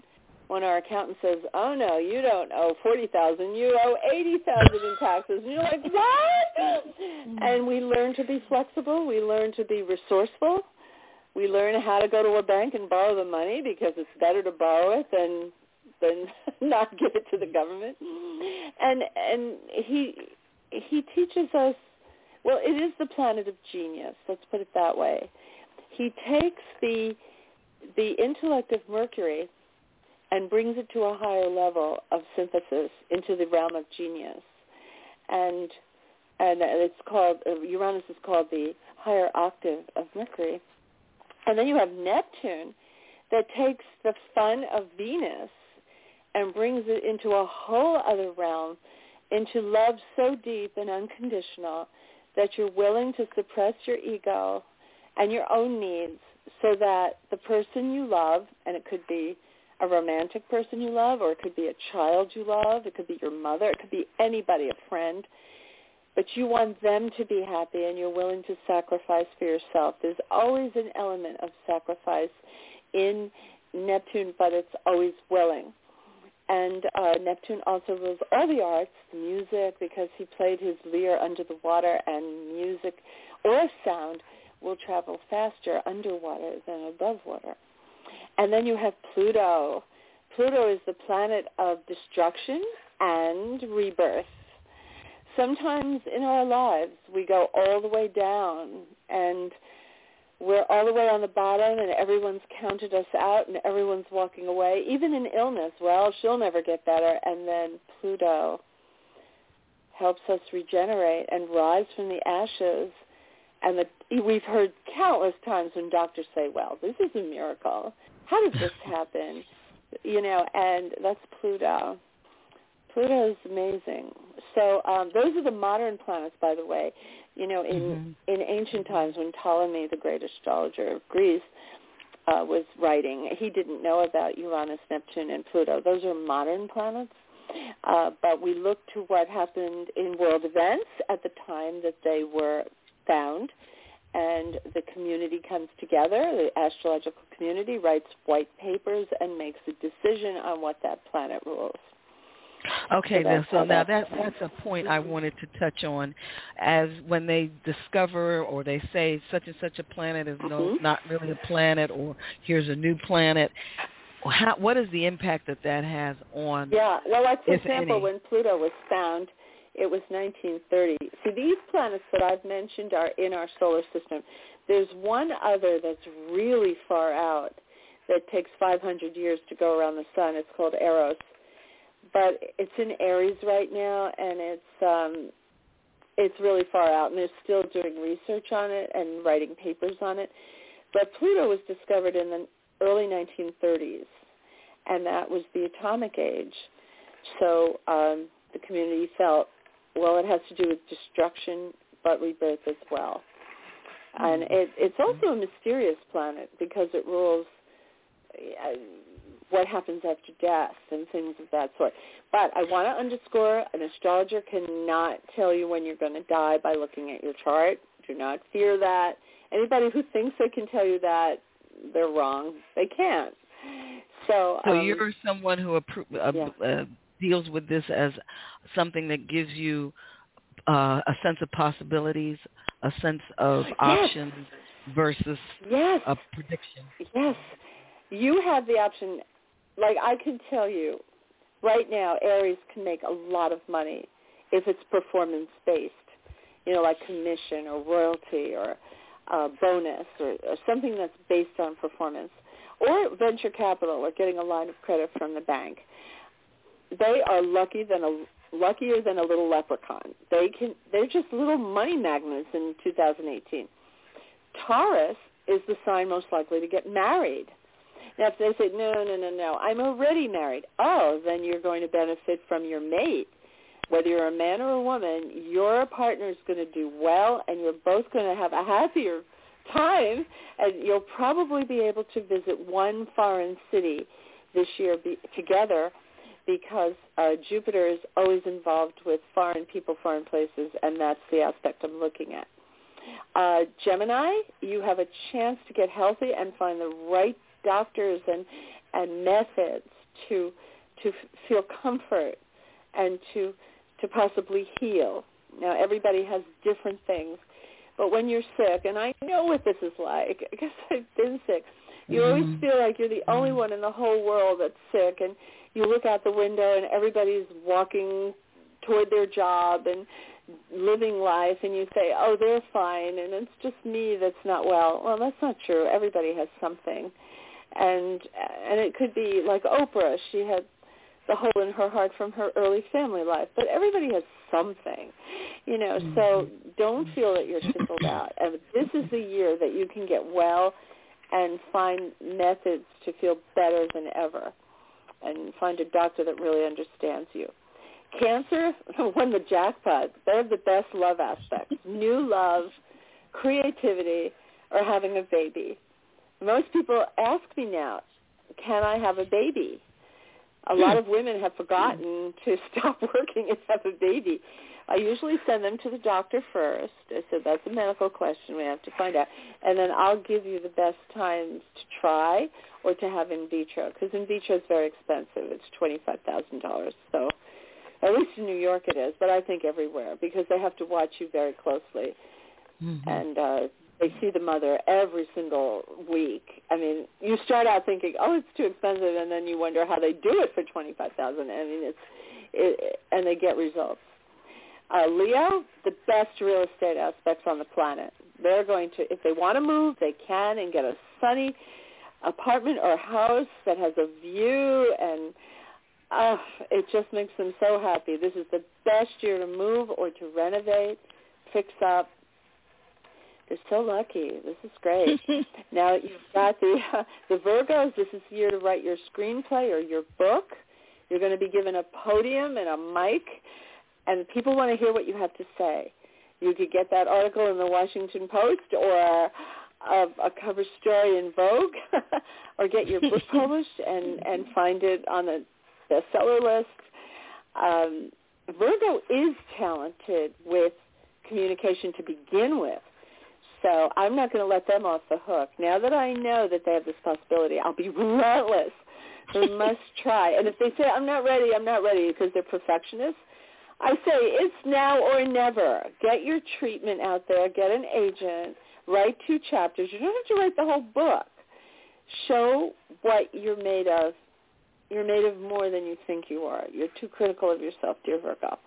When our accountant says, "Oh no, you don't owe forty thousand, you owe eighty thousand in taxes," and you're like, "What?" Mm-hmm. And we learn to be flexible. We learn to be resourceful. We learn how to go to a bank and borrow the money because it's better to borrow it than than (laughs) not give it to the government. And and he he teaches us. Well, it is the planet of genius. Let's put it that way he takes the the intellect of Mercury and brings it to a higher level of synthesis into the realm of genius, and and it's called Uranus is called the higher octave of Mercury, and then you have Neptune that takes the fun of Venus and brings it into a whole other realm, into love so deep and unconditional that you're willing to suppress your ego and your own needs so that the person you love, and it could be a romantic person you love, or it could be a child you love, it could be your mother, it could be anybody, a friend, but you want them to be happy and you're willing to sacrifice for yourself. There's always an element of sacrifice in Neptune, but it's always willing. And uh, Neptune also rules all the arts, music, because he played his lyre under the water, and music or sound will travel faster underwater than above water. And then you have Pluto. Pluto is the planet of destruction and rebirth. Sometimes in our lives we go all the way down and we're all the way on the bottom and everyone's counted us out and everyone's walking away. Even in illness, well, she'll never get better. And then Pluto helps us regenerate and rise from the ashes. And the, we've heard countless times when doctors say, well, this is a miracle. How did this (laughs) happen? You know, and that's Pluto. Pluto is amazing. So um, those are the modern planets, by the way. You know, in Mm-hmm. in ancient times, when Ptolemy, the great astrologer of Greece, uh, was writing, he didn't know about Uranus, Neptune, and Pluto. Those are modern planets. Uh, but we look to what happened in world events at the time that they were found, and the community comes together. The astrological community writes white papers and makes a decision on what that planet rules. Okay, So then so now that- that that's a point I wanted to touch on, as when they discover or they say such and such a planet is no Mhm. not really a planet, or here's a new planet. How, what is the impact that that has on? Yeah, well, like for example, any. when Pluto was found, it was 1930. See, these planets that I've mentioned are in our solar system. There's one other that's really far out that takes 500 years to go around the sun. It's called Eris, but it's in Aries right now, and it's um, it's really far out, and they're still doing research on it and writing papers on it. But Pluto was discovered in the early 1930s, and that was the atomic age. So um, the community felt, well, it has to do with destruction, but rebirth as well. And it, it's also a mysterious planet because it rules uh, what happens after death and things of that sort. But I want to underscore, an astrologer cannot tell you when you're going to die by looking at your chart. Do not fear that. Anybody who thinks they can tell you that, they're wrong. They can't. So, So um, you're someone who appro- uh, yeah. uh, deals with this as something that gives you uh, a sense of possibilities, a sense of options versus yes, a prediction. yes. You have the option. Like I can tell you, right now, Aries can make a lot of money if it's performance based. You know, like commission or royalty or uh, bonus or, or something that's based on performance, or venture capital or getting a line of credit from the bank. They are lucky than a luckier than a little leprechaun. They can. They're just little money magnets in 2018. Taurus is the sign most likely to get married. Now, if they say, no, no, no, no, I'm already married, oh, then you're going to benefit from your mate. Whether you're a man or a woman, your partner is going to do well, and you're both going to have a happier time, and you'll probably be able to visit one foreign city this year be, together because uh, Jupiter is always involved with foreign people, foreign places, and that's the aspect I'm looking at. Uh, Gemini, you have a chance to get healthy and find the right doctors and and methods to to feel comfort and to to possibly heal. Now everybody has different things, but when you're sick, and I know what this is like (laughs) because I've been sick, you always Mhm. feel like you're the only one in the whole world that's sick, and you look out the window and everybody's walking toward their job and living life and you say, oh, they're fine and it's just me that's not well. Well, that's not true. Everybody has something. And and it could be like Oprah. She had the hole in her heart from her early family life. But everybody has something, you know. So mm-hmm. don't feel that you're singled out. And this is the year that you can get well and find methods to feel better than ever and find a doctor that really understands you. Cancer (laughs) won the jackpot. They have the best love aspects. New love, creativity, or having a baby. Most people ask me now, can I have a baby? a lot of women have forgotten to (laughs) stop working and have a baby. I usually send them to the doctor first. I said that's a medical question we have to find out, and then I'll give you the best times to try or to have in vitro because in vitro is very expensive. It's twenty five thousand dollars. So at least in New York it is, but I think everywhere because they have to watch you very closely, Mm-hmm. and uh, they see the mother every single week. I mean, you start out thinking, oh, it's too expensive, and then you wonder how they do it for twenty five thousand. I mean, it's it, and they get results. Uh, Leo, the best real estate aspects on the planet. They're going to, if they want to move, they can and get a sunny apartment or house that has a view and uh, it just makes them so happy. This is the best year to move or to renovate, fix up. They're so lucky. This is great. (laughs) now you've got the uh, (laughs) the Virgos. This is the year to write your screenplay or your book. You're going to be given a podium and a mic, and people want to hear what you have to say. You could get that article in the Washington Post or a, a cover story in Vogue, (laughs) or get your book published and and find it on the bestseller list. Um, Virgo is talented with communication to begin with. So I'm not going to let them off the hook. Now that I know that they have this possibility, I'll be (laughs) relentless. They must try. And if they say, I'm not ready, I'm not ready because they're perfectionists, I say it's now or never. Get your treatment out there. Get an agent. Write two chapters. You don't have to write the whole book. Show what you're made of. You're made of more than you think you are. You're too critical of yourself, dear Virgo.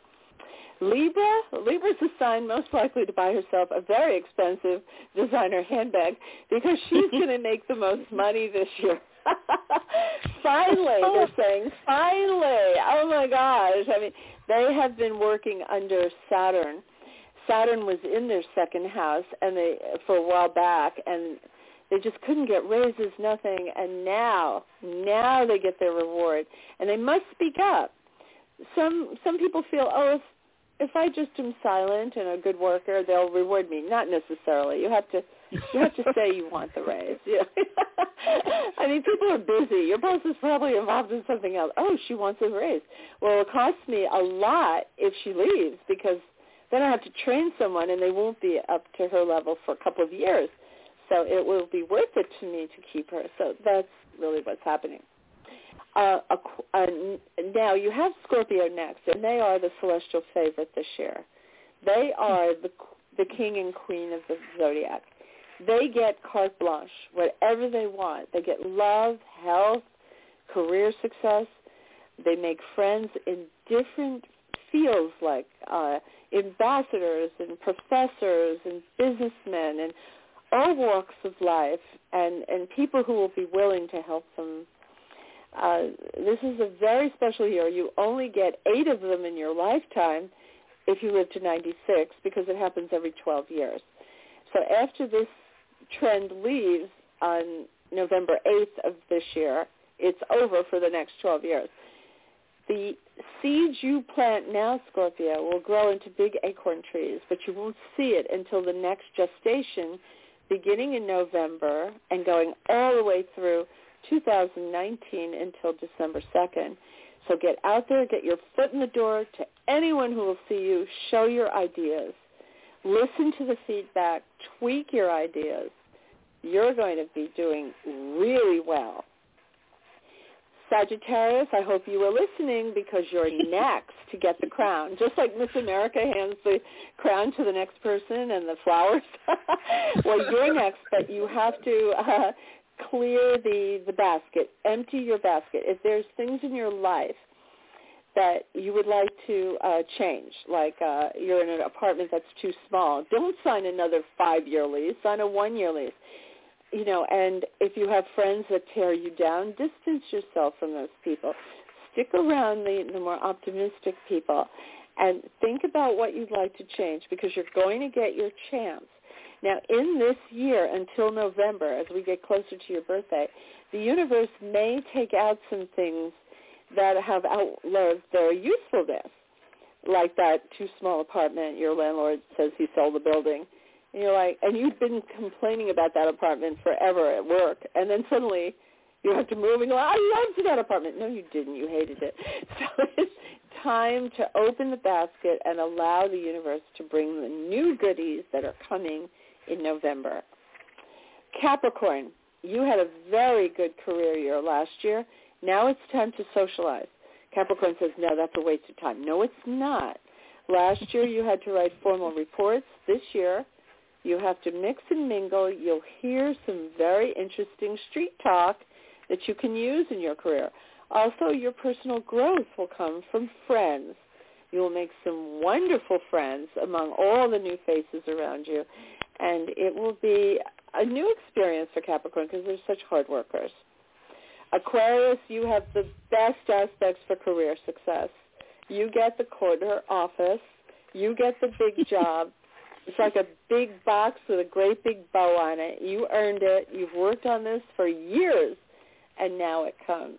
Libra, Libra's the sign most likely to buy herself a very expensive designer handbag because she's (laughs) going to make the most money this year. (laughs) finally, they're oh. saying, finally. Oh my gosh. I mean, they have been working under Saturn. Saturn was in their second house and they for a while back and they just couldn't get raises, nothing, and now, now they get their reward. And they must speak up. Some some people feel, oh, if if I just am silent and a good worker, they'll reward me. Not necessarily. You have to you have to (laughs) say you want the raise. Yeah. (laughs) I mean, people are busy. Your boss is probably involved in something else. Oh, she wants a raise. Well, it costs me a lot if she leaves because then I have to train someone and they won't be up to her level for a couple of years. So it will be worth it to me to keep her. So that's really what's happening. Uh, uh, now you have Scorpio next, and they are the celestial favorite this year. They are the the king and queen of the zodiac. They get carte blanche, whatever they want. They get love, health, career success. They make friends in different fields like uh, ambassadors and professors and businessmen and all walks of life and, and people who will be willing to help them uh, this is a very special year. You only get eight of them in your lifetime if you live to 96 because it happens every 12 years. So after this trend leaves on November 8th of this year, it's over for the next 12 years. The seeds you plant now, Scorpio, will grow into big acorn trees, but you won't see it until the next gestation beginning in November and going all the way through 2019 until December 2nd. So get out there, get your foot in the door to anyone who will see you, show your ideas, listen to the feedback, tweak your ideas. You're going to be doing really well. Sagittarius, I hope you were listening because you're (laughs) next to get the crown. Just like Miss America hands the crown to the next person and the flowers. (laughs) well, you're next, but you have to uh, clear the, the basket, empty your basket. If there's things in your life that you would like to uh, change, like uh, you're in an apartment that's too small, don't sign another five-year lease, sign a one-year lease. You know, and if you have friends that tear you down, distance yourself from those people. Stick around the, the more optimistic people and think about what you'd like to change because you're going to get your chance. Now, in this year until November, as we get closer to your birthday, the universe may take out some things that have outlived their usefulness, like that too small apartment. Your landlord says he sold the building. And you're like, and you've been complaining about that apartment forever at work, and then suddenly you have to move and go, I loved that apartment. No, you didn't. You hated it. (laughs) So it's time to open the basket and allow the universe to bring the new goodies that are coming in November. Capricorn, you had a very good career year last year. Now it's time to socialize. Capricorn says, no, that's a waste of time. No, it's not. Last year you had to write formal reports. This year you have to mix and mingle. You'll hear some very interesting street talk that you can use in your career. Also, your personal growth will come from friends. You will make some wonderful friends among all the new faces around you. And it will be a new experience for Capricorn because they're such hard workers. Aquarius, you have the best aspects for career success. You get the corner office. You get the big (laughs) job. It's like a big box with a great big bow on it. You earned it. You've worked on this for years, and now it comes.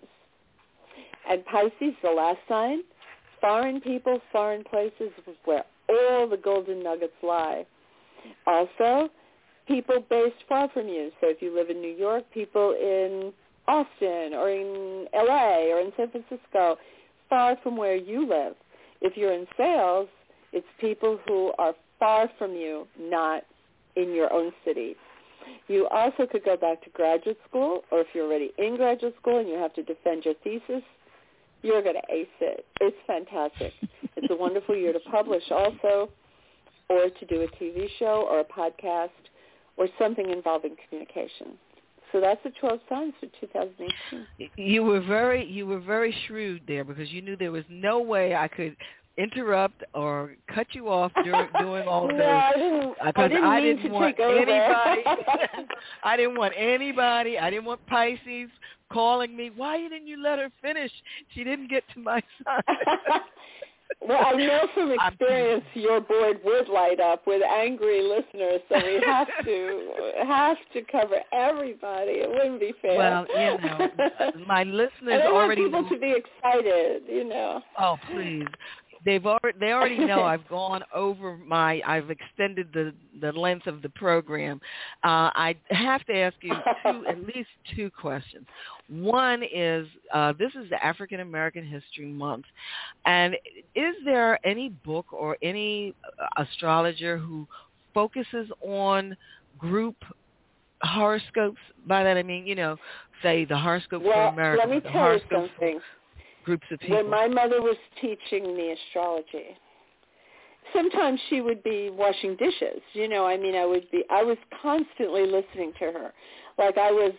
And Pisces, the last sign, foreign people, foreign places is where all the golden nuggets lie. Also, people based far from you. So if you live in New York, people in Austin or in LA or in San Francisco, far from where you live. If you're in sales, it's people who are far from you, not in your own city. You also could go back to graduate school, or if you're already in graduate school and you have to defend your thesis, you're going to ace it. It's fantastic. it's a wonderful year to publish also, or to do a TV show or a podcast or something involving communication. So that's the 12 signs for 2018. You were very you were very shrewd there because you knew there was no way I could interrupt or cut you off during (laughs) doing all no, this. I didn't, I didn't, I didn't to want anybody. (laughs) I didn't want anybody. I didn't want Pisces calling me. Why didn't you let her finish? She didn't get to my (laughs) side. Well, I know from (laughs) experience your board would light up with angry listeners, so we have to (laughs) have to cover everybody. It wouldn't be fair. Well, you know, (laughs) my listeners and I already. want people to be excited. You know. Oh, please they've already they already (laughs) know I've gone over my I've extended the the length of the program. Uh, I have to ask you two (laughs) at least two questions. One is uh, this is the African American History Month, and is there any book or any astrologer who focuses on group horoscopes? By that I mean you know say the horoscope well, for America. Let me tell you something. Groups of people. When my mother was teaching me astrology, sometimes she would be washing dishes. You know, I mean, I would be. I was constantly listening to her, like I was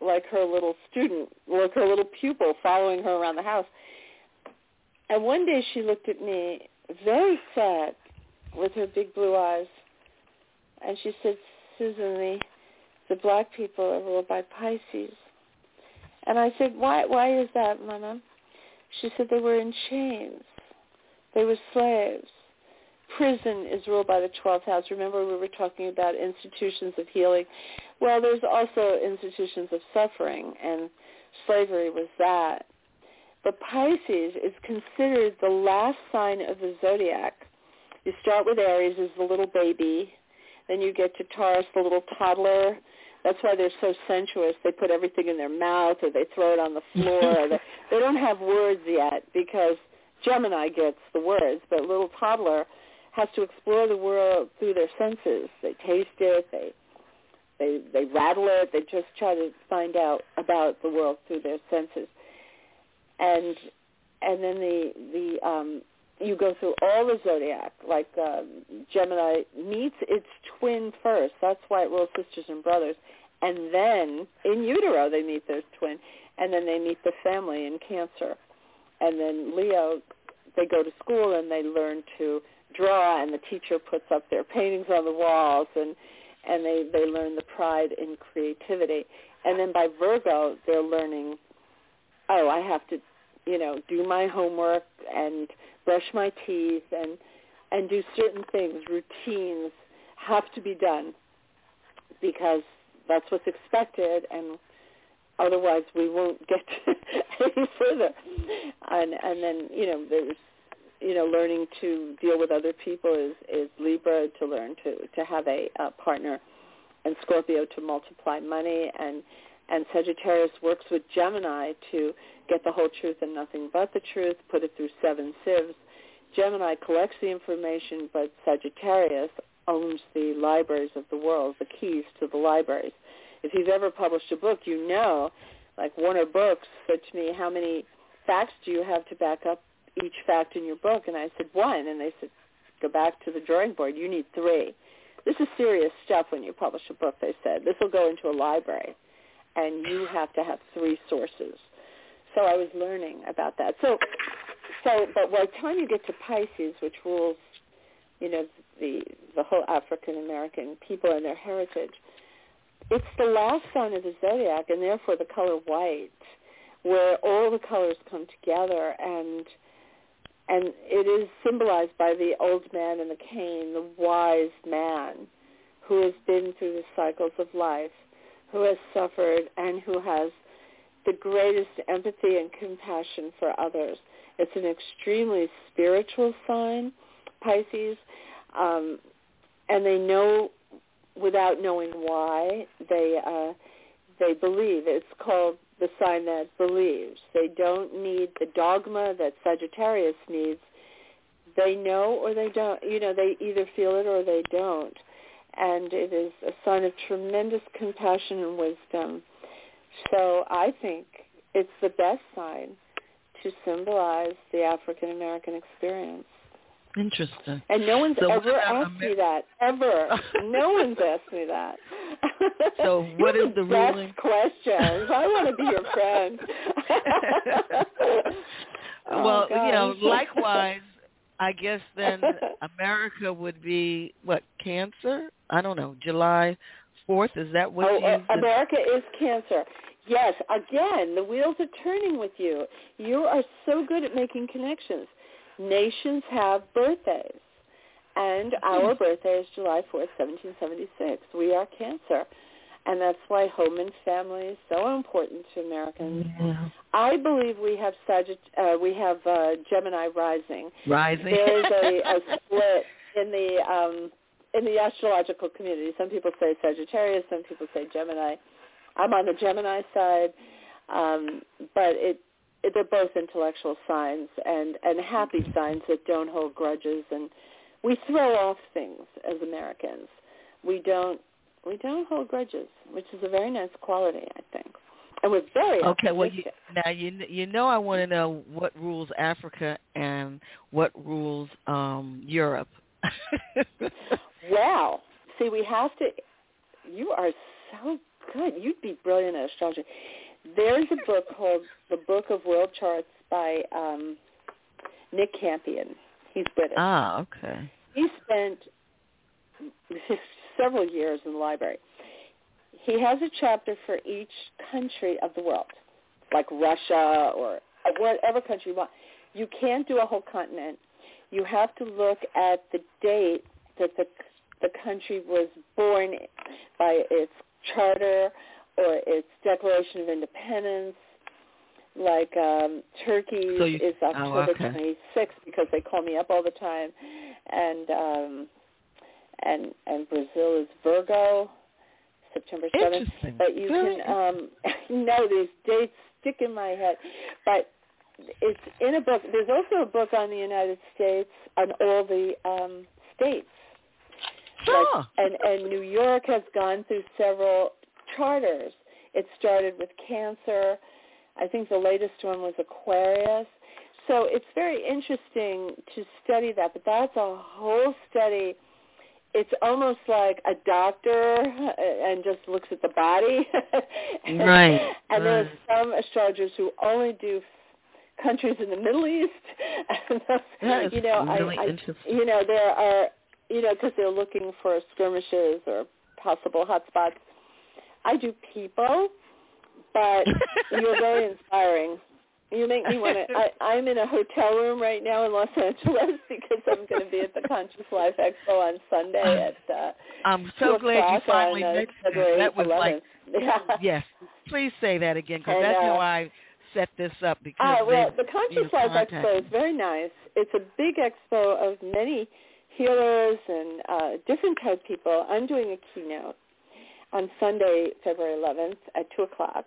like her little student, like her little pupil, following her around the house. And one day she looked at me very sad with her big blue eyes, and she said, "Susan, the the black people are ruled by Pisces." And I said, "Why? Why is that, Mama?" She said they were in chains. They were slaves. Prison is ruled by the 12th house. Remember we were talking about institutions of healing. Well, there's also institutions of suffering, and slavery was that. But Pisces is considered the last sign of the zodiac. You start with Aries as the little baby. Then you get to Taurus, the little toddler. That's why they're so sensuous. They put everything in their mouth or they throw it on the floor. (laughs) they, they don't have words yet because Gemini gets the words, but little toddler has to explore the world through their senses. They taste it, they they they rattle it, they just try to find out about the world through their senses. And and then the the um you go through all the zodiac, like uh, Gemini meets its twin first. That's why it rules sisters and brothers. And then in utero they meet their twin, and then they meet the family in Cancer. And then Leo, they go to school and they learn to draw, and the teacher puts up their paintings on the walls, and and they they learn the pride in creativity. And then by Virgo, they're learning, oh, I have to, you know, do my homework and brush my teeth and and do certain things, routines have to be done because that's what's expected and otherwise we won't get (laughs) any further. And and then, you know, there's you know, learning to deal with other people is, is Libra to learn to, to have a, a partner and Scorpio to multiply money and And Sagittarius works with Gemini to get the whole truth and nothing but the truth, put it through seven sieves. Gemini collects the information, but Sagittarius owns the libraries of the world, the keys to the libraries. If you've ever published a book, you know, like Warner Books said to me, how many facts do you have to back up each fact in your book? And I said, one. And they said, go back to the drawing board. You need three. This is serious stuff when you publish a book, they said. This will go into a library, and you have to have three sources. So I was learning about that. So, so, but by the time you get to Pisces, which rules, you know, the the whole African American people and their heritage, it's the last sign of the zodiac, and therefore the color white, where all the colors come together, and and it is symbolized by the old man in the cane, the wise man, who has been through the cycles of life, who has suffered, and who has the greatest empathy and compassion for others. It's an extremely spiritual sign, Pisces, um, and they know without knowing why they uh, they believe. It's called the sign that believes. They don't need the dogma that Sagittarius needs. They know or they don't. You know, they either feel it or they don't. And it is a sign of tremendous compassion and wisdom. So I think it's the best sign to symbolize the African American experience. Interesting. And no one's So ever asked about me that. Ever. (laughs) no one's asked me that. So (laughs) what is the best ruling? questions. I want to be your friend. (laughs) Oh, well, you know, likewise, I guess (laughs) then America would be what Cancer? I don't know. July fourth is that what oh, uh, America is cancer. Yes, again, the wheels are turning with you. You are so good at making connections. Nations have birthdays, and our birthday is July 4th, 1776. We are cancer, and that's why home and family is so important to Americans. Yeah. I believe we have Sagitt- uh, we have uh, Gemini rising. Rising. There is a, (laughs) a split in the um, in the astrological community. Some people say Sagittarius, some people say Gemini. I'm on the Gemini side, um, but it, it they're both intellectual signs and and happy signs that don't hold grudges and we throw off things as Americans. We don't we don't hold grudges, which is a very nice quality, I think. And we're very Okay, well, you, now you you know I want to know what rules Africa and what rules um Europe. (laughs) Wow. See, we have to. You are so good. You'd be brilliant at astrology. There's a book called The Book of World Charts by um, Nick Campion. He's British. ah, okay. He spent (laughs) several years in the library. He has a chapter for each country of the world, like Russia or whatever country you want. You can't do a whole continent. You have to look at the date that the the country was born by its charter or its Declaration of Independence. Like um, Turkey So you- is oh, October okay. 26th because they call me up all the time, and um, and and Brazil is Virgo, September 7th. Interesting. But you Very can um, (laughs) know these dates stick in my head. But it's in a book. There's also a book on the United States on all the um, states. Sure. and and New York has gone through several charters. It started with Cancer. I think the latest one was Aquarius. So it's very interesting to study that, but that's a whole study. It's almost like a doctor uh, and just looks at the body. (laughs) Right, And there's right. some astrologers who only do countries in the Middle East. (laughs) And That is you know, really I, I, interesting. you know, there are, you know, because they're looking for skirmishes or possible hotspots. I do people, but (laughs) you're very inspiring. You make me want to. I'm in a hotel room right now in Los (laughs) Angeles because I'm going to be at the Conscious Life Expo on Sunday at uh, I'm so glad you finally on, uh, mentioned that. That was 11th. like, (laughs) yeah. yes. Please say that again because that's how uh, I set this up because Ah, well, the Conscious Life Expo is very nice. It's a big expo of many healers and uh, different type people. I'm doing a keynote. on Sunday, February 11th at 2 o'clock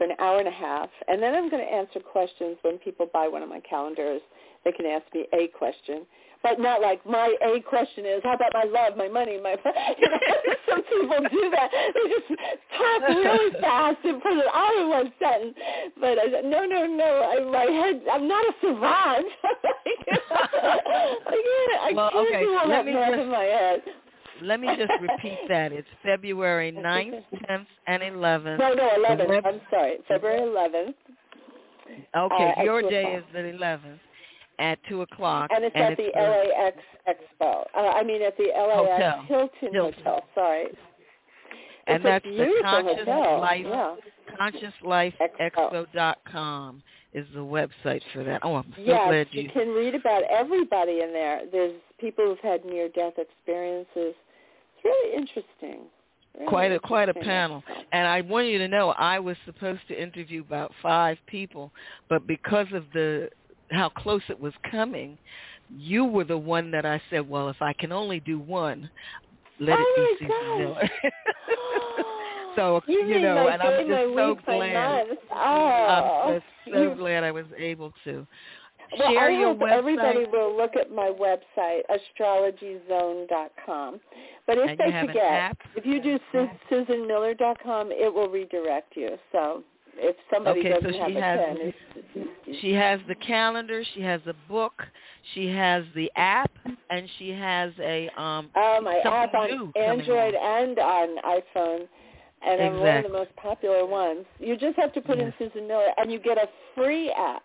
for an hour and a half. And then I'm going to answer questions when people buy one of my calendars. They can ask me a question but not like my a question is how about my love, my money, my (laughs) you know, (laughs) some people do that. They just talk really (laughs) fast and put it all in one sentence. But I said, no, no, no. I, my head, I'm not a savant. I can't, I well, can't okay. do all Let that me math just, in my head. Let me just repeat (laughs) that. It's February 9th, 10th, and 11th. No, no, 11th. web- I'm sorry, February 11th. Okay, uh, your day o'clock. is the 11th at 2 o'clock. And it's at the LAX Expo. Uh, I mean, at the LAX Hotel. Hilton, Hilton. Hotel. Sorry. and it's a that's the beautiful Conscious hotel. Life Yeah. ConsciousLifeExpo.com is the website for that. Oh, I'm so yes, glad you you. can read about everybody in there. There's people who've had near-death experiences. Really interesting. Really Quite a quite a panel, and I want you to know I was supposed to interview about five people, but because of the how close it was coming, you were the one that I said, well, if I can only do one, let Oh it be Susan. Miller. (gasps) (laughs) so You, you know, and I'm just so glad. Oh, I'm just so glad I was able to Well, share I your hope everybody will look at my website, astrologyzone.com. But if And they have forget, if you do Su- SusanMiller.com, it will redirect you. So if somebody Okay, doesn't have she a has- pen, it's, She has the calendar, she has a book, she has the app, and she has a um oh, my app on Android and on iPhone. And I'm one of the most popular ones. You just have to put in Susan Miller, and you get a free app.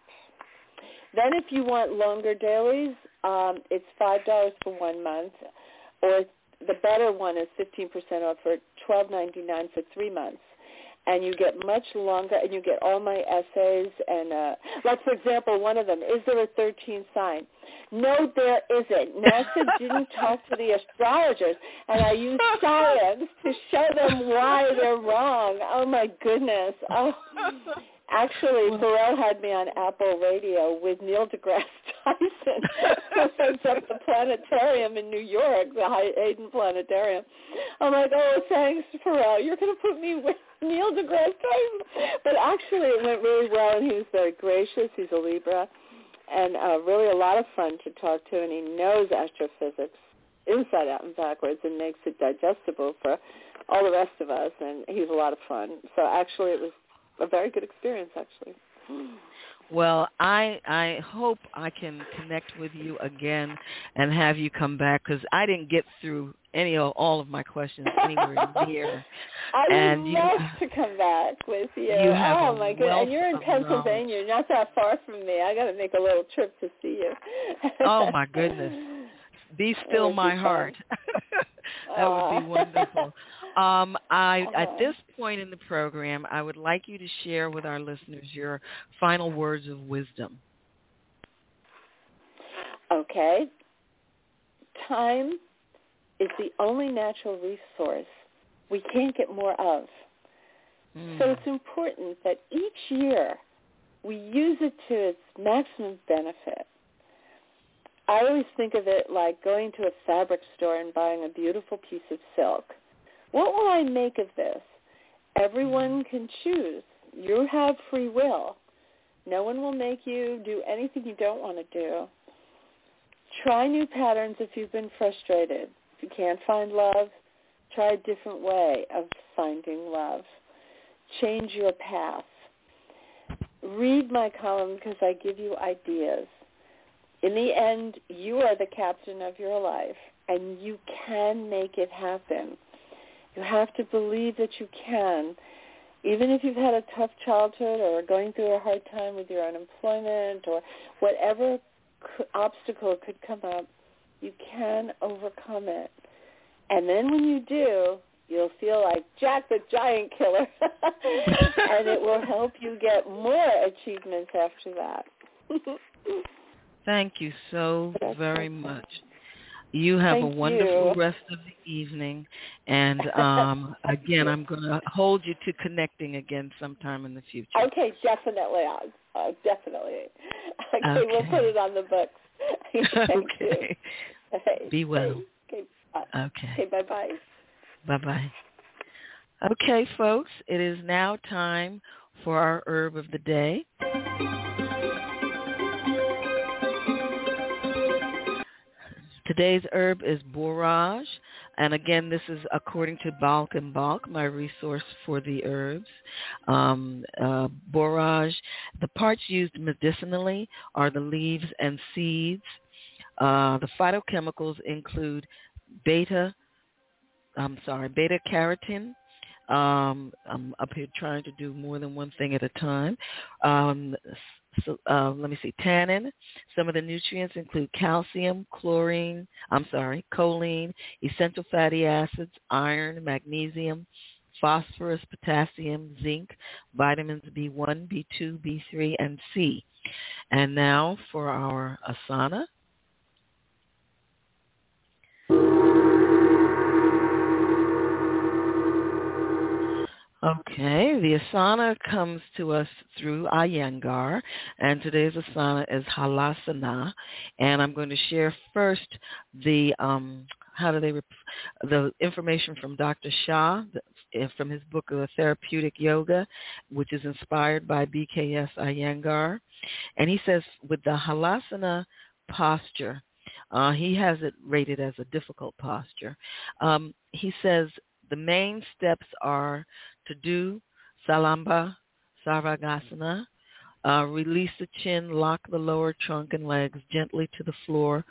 Then if you want longer dailies, um, it's five dollars for one month, or the better one is fifteen percent off for twelve ninety nine for three months. And you get much longer, and you get all my essays, and uh, like for example, one of them is there a thirteenth sign? No, there isn't. NASA (laughs) didn't talk to the astrologers, and I used (laughs) science to show them why they're wrong. Oh my goodness! (laughs) Oh, Actually, Pharrell had me on Apple Radio with Neil deGrasse (laughs) Tyson, who heads up the planetarium in New York, the Hayden Planetarium. I'm like, oh, thanks, Pharrell. You're going to put me with (laughs) Neil deGrasse Tyson. But actually, it went really well, and he was very gracious. He's a Libra, and uh, really a lot of fun to talk to, and he knows astrophysics inside out and backwards and makes it digestible for all the rest of us, and he's a lot of fun. So actually, it was a very good experience actually. Well, I I hope I can connect with you again and have you come back because I didn't get through any of all of my questions anywhere (laughs) near. I And would you- love to come back with you. You oh my goodness! And you're in knowledge. Pennsylvania. You're not that far from me. I got to make a little trip to see you. Oh, my goodness. (laughs) Be still my heart. (laughs) that would be wonderful. Um, I at Uh-huh. this point in the program, I would like you to share with our listeners your final words of wisdom. Okay. Time is the only natural resource we can't get more of. Mm. So it's important that each year we use it to its maximum benefit. I always think of it like going to a fabric store and buying a beautiful piece of silk. What will I make of this? Everyone can choose. You have free will. No one will make you do anything you don't want to do. Try new patterns if you've been frustrated. If you can't find love, try a different way of finding love. Change your path. Read my column because I give you ideas. In the end, you are the captain of your life, and you can make it happen. You have to believe that you can. Even if you've had a tough childhood or are going through a hard time with your unemployment or whatever c- obstacle could come up, you can overcome it. And then when you do, you'll feel like Jack the Giant Killer. (laughs) and it will help you get more achievements after that. (laughs) Thank you so very much. You have a wonderful you. rest of the evening, and um, (laughs) again, I'm going to hold you to connecting again sometime in the future. okay, definitely. Uh, definitely. Okay, we'll put it on the books. (laughs) (laughs) Thank you. okay. Okay. Be well. Okay, bye. Okay. Okay, bye-bye. Bye bye. Okay, folks, it is now time for our herb of the day. Today's herb is borage, and again, this is according to Balch and Balch, my resource for the herbs. Um, uh, borage, the parts used medicinally are the leaves and seeds. Uh, the phytochemicals include beta, I'm sorry, beta carotene, um, I'm up here trying to do more than one thing at a time. Um, so, uh, let me see, tannin. Some of the nutrients include calcium, chlorine, I'm sorry, choline, essential fatty acids, iron, magnesium, phosphorus, potassium, zinc, vitamins B1, B2, B3, and C. And now for our asana. Okay, the asana comes to us through Iyengar, and today's asana is Halasana, and I'm going to share first the um, how do they rep- the information from Dr. Shah eh, from his book of Therapeutic Yoga, which is inspired by BKS Iyengar, and he says with the Halasana posture, uh, he has it rated as a difficult posture. Um, he says the main steps are to do Salamba Sarvangasana. Uh, release the chin, lock the lower trunk and legs gently to the floor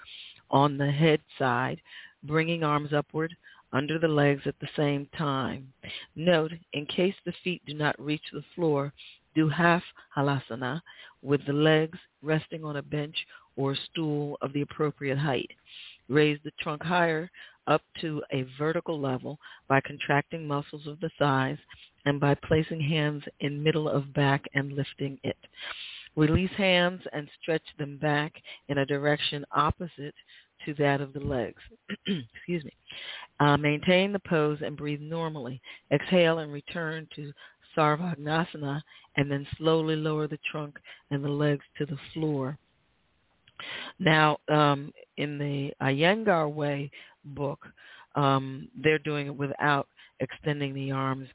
on the head side, bringing arms upward under the legs at the same time. Note, in case the feet do not reach the floor, do half halasana with the legs resting on a bench or stool of the appropriate height. Raise the trunk higher up to a vertical level by contracting muscles of the thighs and by placing hands in middle of back and lifting it. Release hands and stretch them back in a direction opposite to that of the legs. (clears throat) Excuse me. Uh, maintain the pose and breathe normally. Exhale and return to Sarvangasana and then slowly lower the trunk and the legs to the floor. Now, um, in the Iyengar way book, um, they're doing it without extending the arms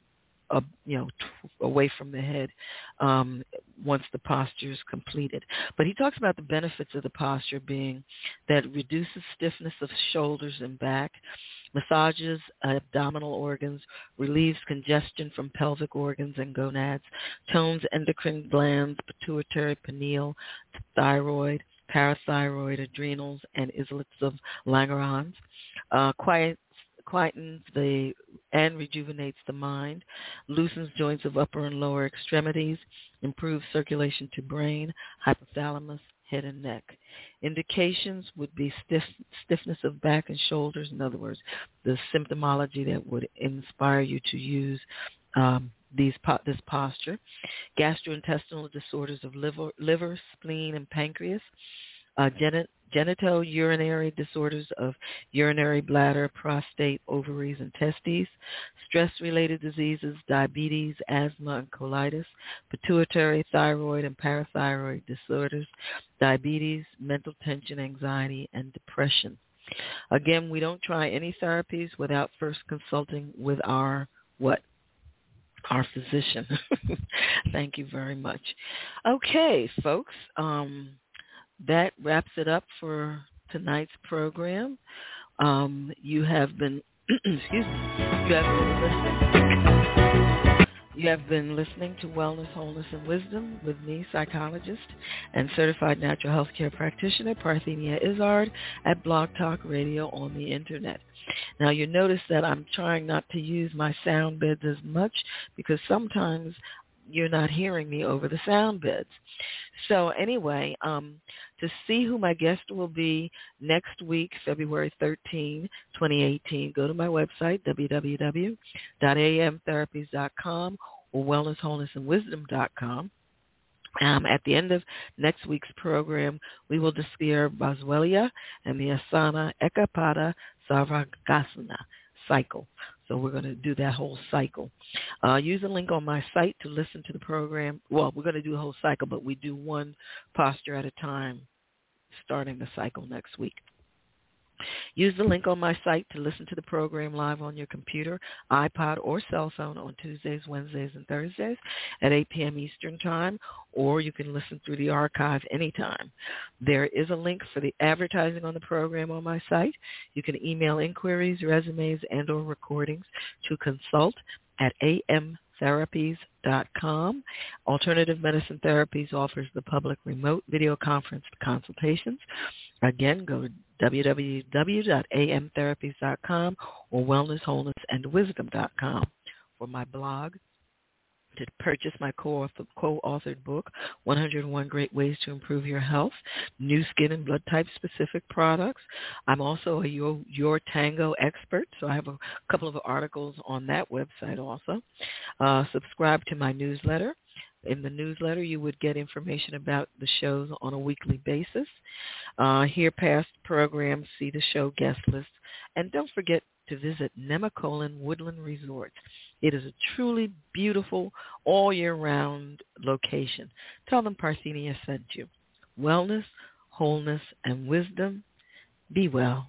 you know, t- away from the head um, once the posture is completed. But he talks about the benefits of the posture being that reduces stiffness of shoulders and back, massages abdominal organs, relieves congestion from pelvic organs and gonads, tones endocrine glands, pituitary, pineal, thyroid, parathyroid, adrenals, and islets of Langerhans, uh, quiet quietens the and rejuvenates the mind, loosens joints of upper and lower extremities, improves circulation to brain, hypothalamus, head and neck. Indications would be stiff, stiffness of back and shoulders, in other words, the symptomology that would inspire you to use um, these this posture. Gastrointestinal disorders of liver, liver spleen, and pancreas. Uh, genital urinary disorders of urinary bladder, prostate, ovaries, and testes, stress-related diseases, diabetes, asthma, and colitis, pituitary, thyroid, and parathyroid disorders, diabetes, mental tension, anxiety, and depression. Again, we don't try any therapies without first consulting with our what? Our physician. (laughs) Thank you very much. Okay, folks. Um, that wraps it up for tonight's program. Um, you have been, (clears throat) excuse me, you have been listening. You have been listening to Wellness, Wholeness, and Wisdom with me, psychologist and certified natural health care practitioner Parthenia Izzard at Blog Talk Radio on the Internet. Now you notice that I'm trying not to use my sound beds as much because sometimes you're not hearing me over the sound beds. So anyway, um, to see who my guest will be next week, February 13, 2018, go to my website, www.amtherapies.com or wellnesswholenessandwisdom.com. Um, at the end of next week's program, we will discuss Boswellia and the Asana Ekapada Sarvangasana cycle. So we're going to do that whole cycle. Uh, use a link on my site to listen to the program. Well, we're going to do a whole cycle, but we do one posture at a time starting the cycle next week. Use the link on my site to listen to the program live on your computer, iPod, or cell phone on Tuesdays, Wednesdays, and Thursdays at 8 p.m. Eastern Time, or you can listen through the archive anytime. There is a link for the advertising on the program on my site. You can email inquiries, resumes, and or recordings to consult at amtherapies.com. Alternative Medicine Therapies offers the public remote video conference consultations. Again, go to www.amtherapies.com or wellnesswholenessandwisdom.com for my blog to purchase my co-authored book, 101 Great Ways to Improve Your Health, Nu Skin and blood type specific products. I'm also a Your, Your Tango expert, so I have a couple of articles on that website also. Uh, subscribe to my newsletter. In the newsletter, you would get information about the shows on a weekly basis. Uh, hear past programs, see the show guest list, and don't forget to visit Nemacolin Woodland Resort. It is a truly beautiful, all year round location. Tell them Parthenia sent you. Wellness, wholeness, and wisdom. Be well.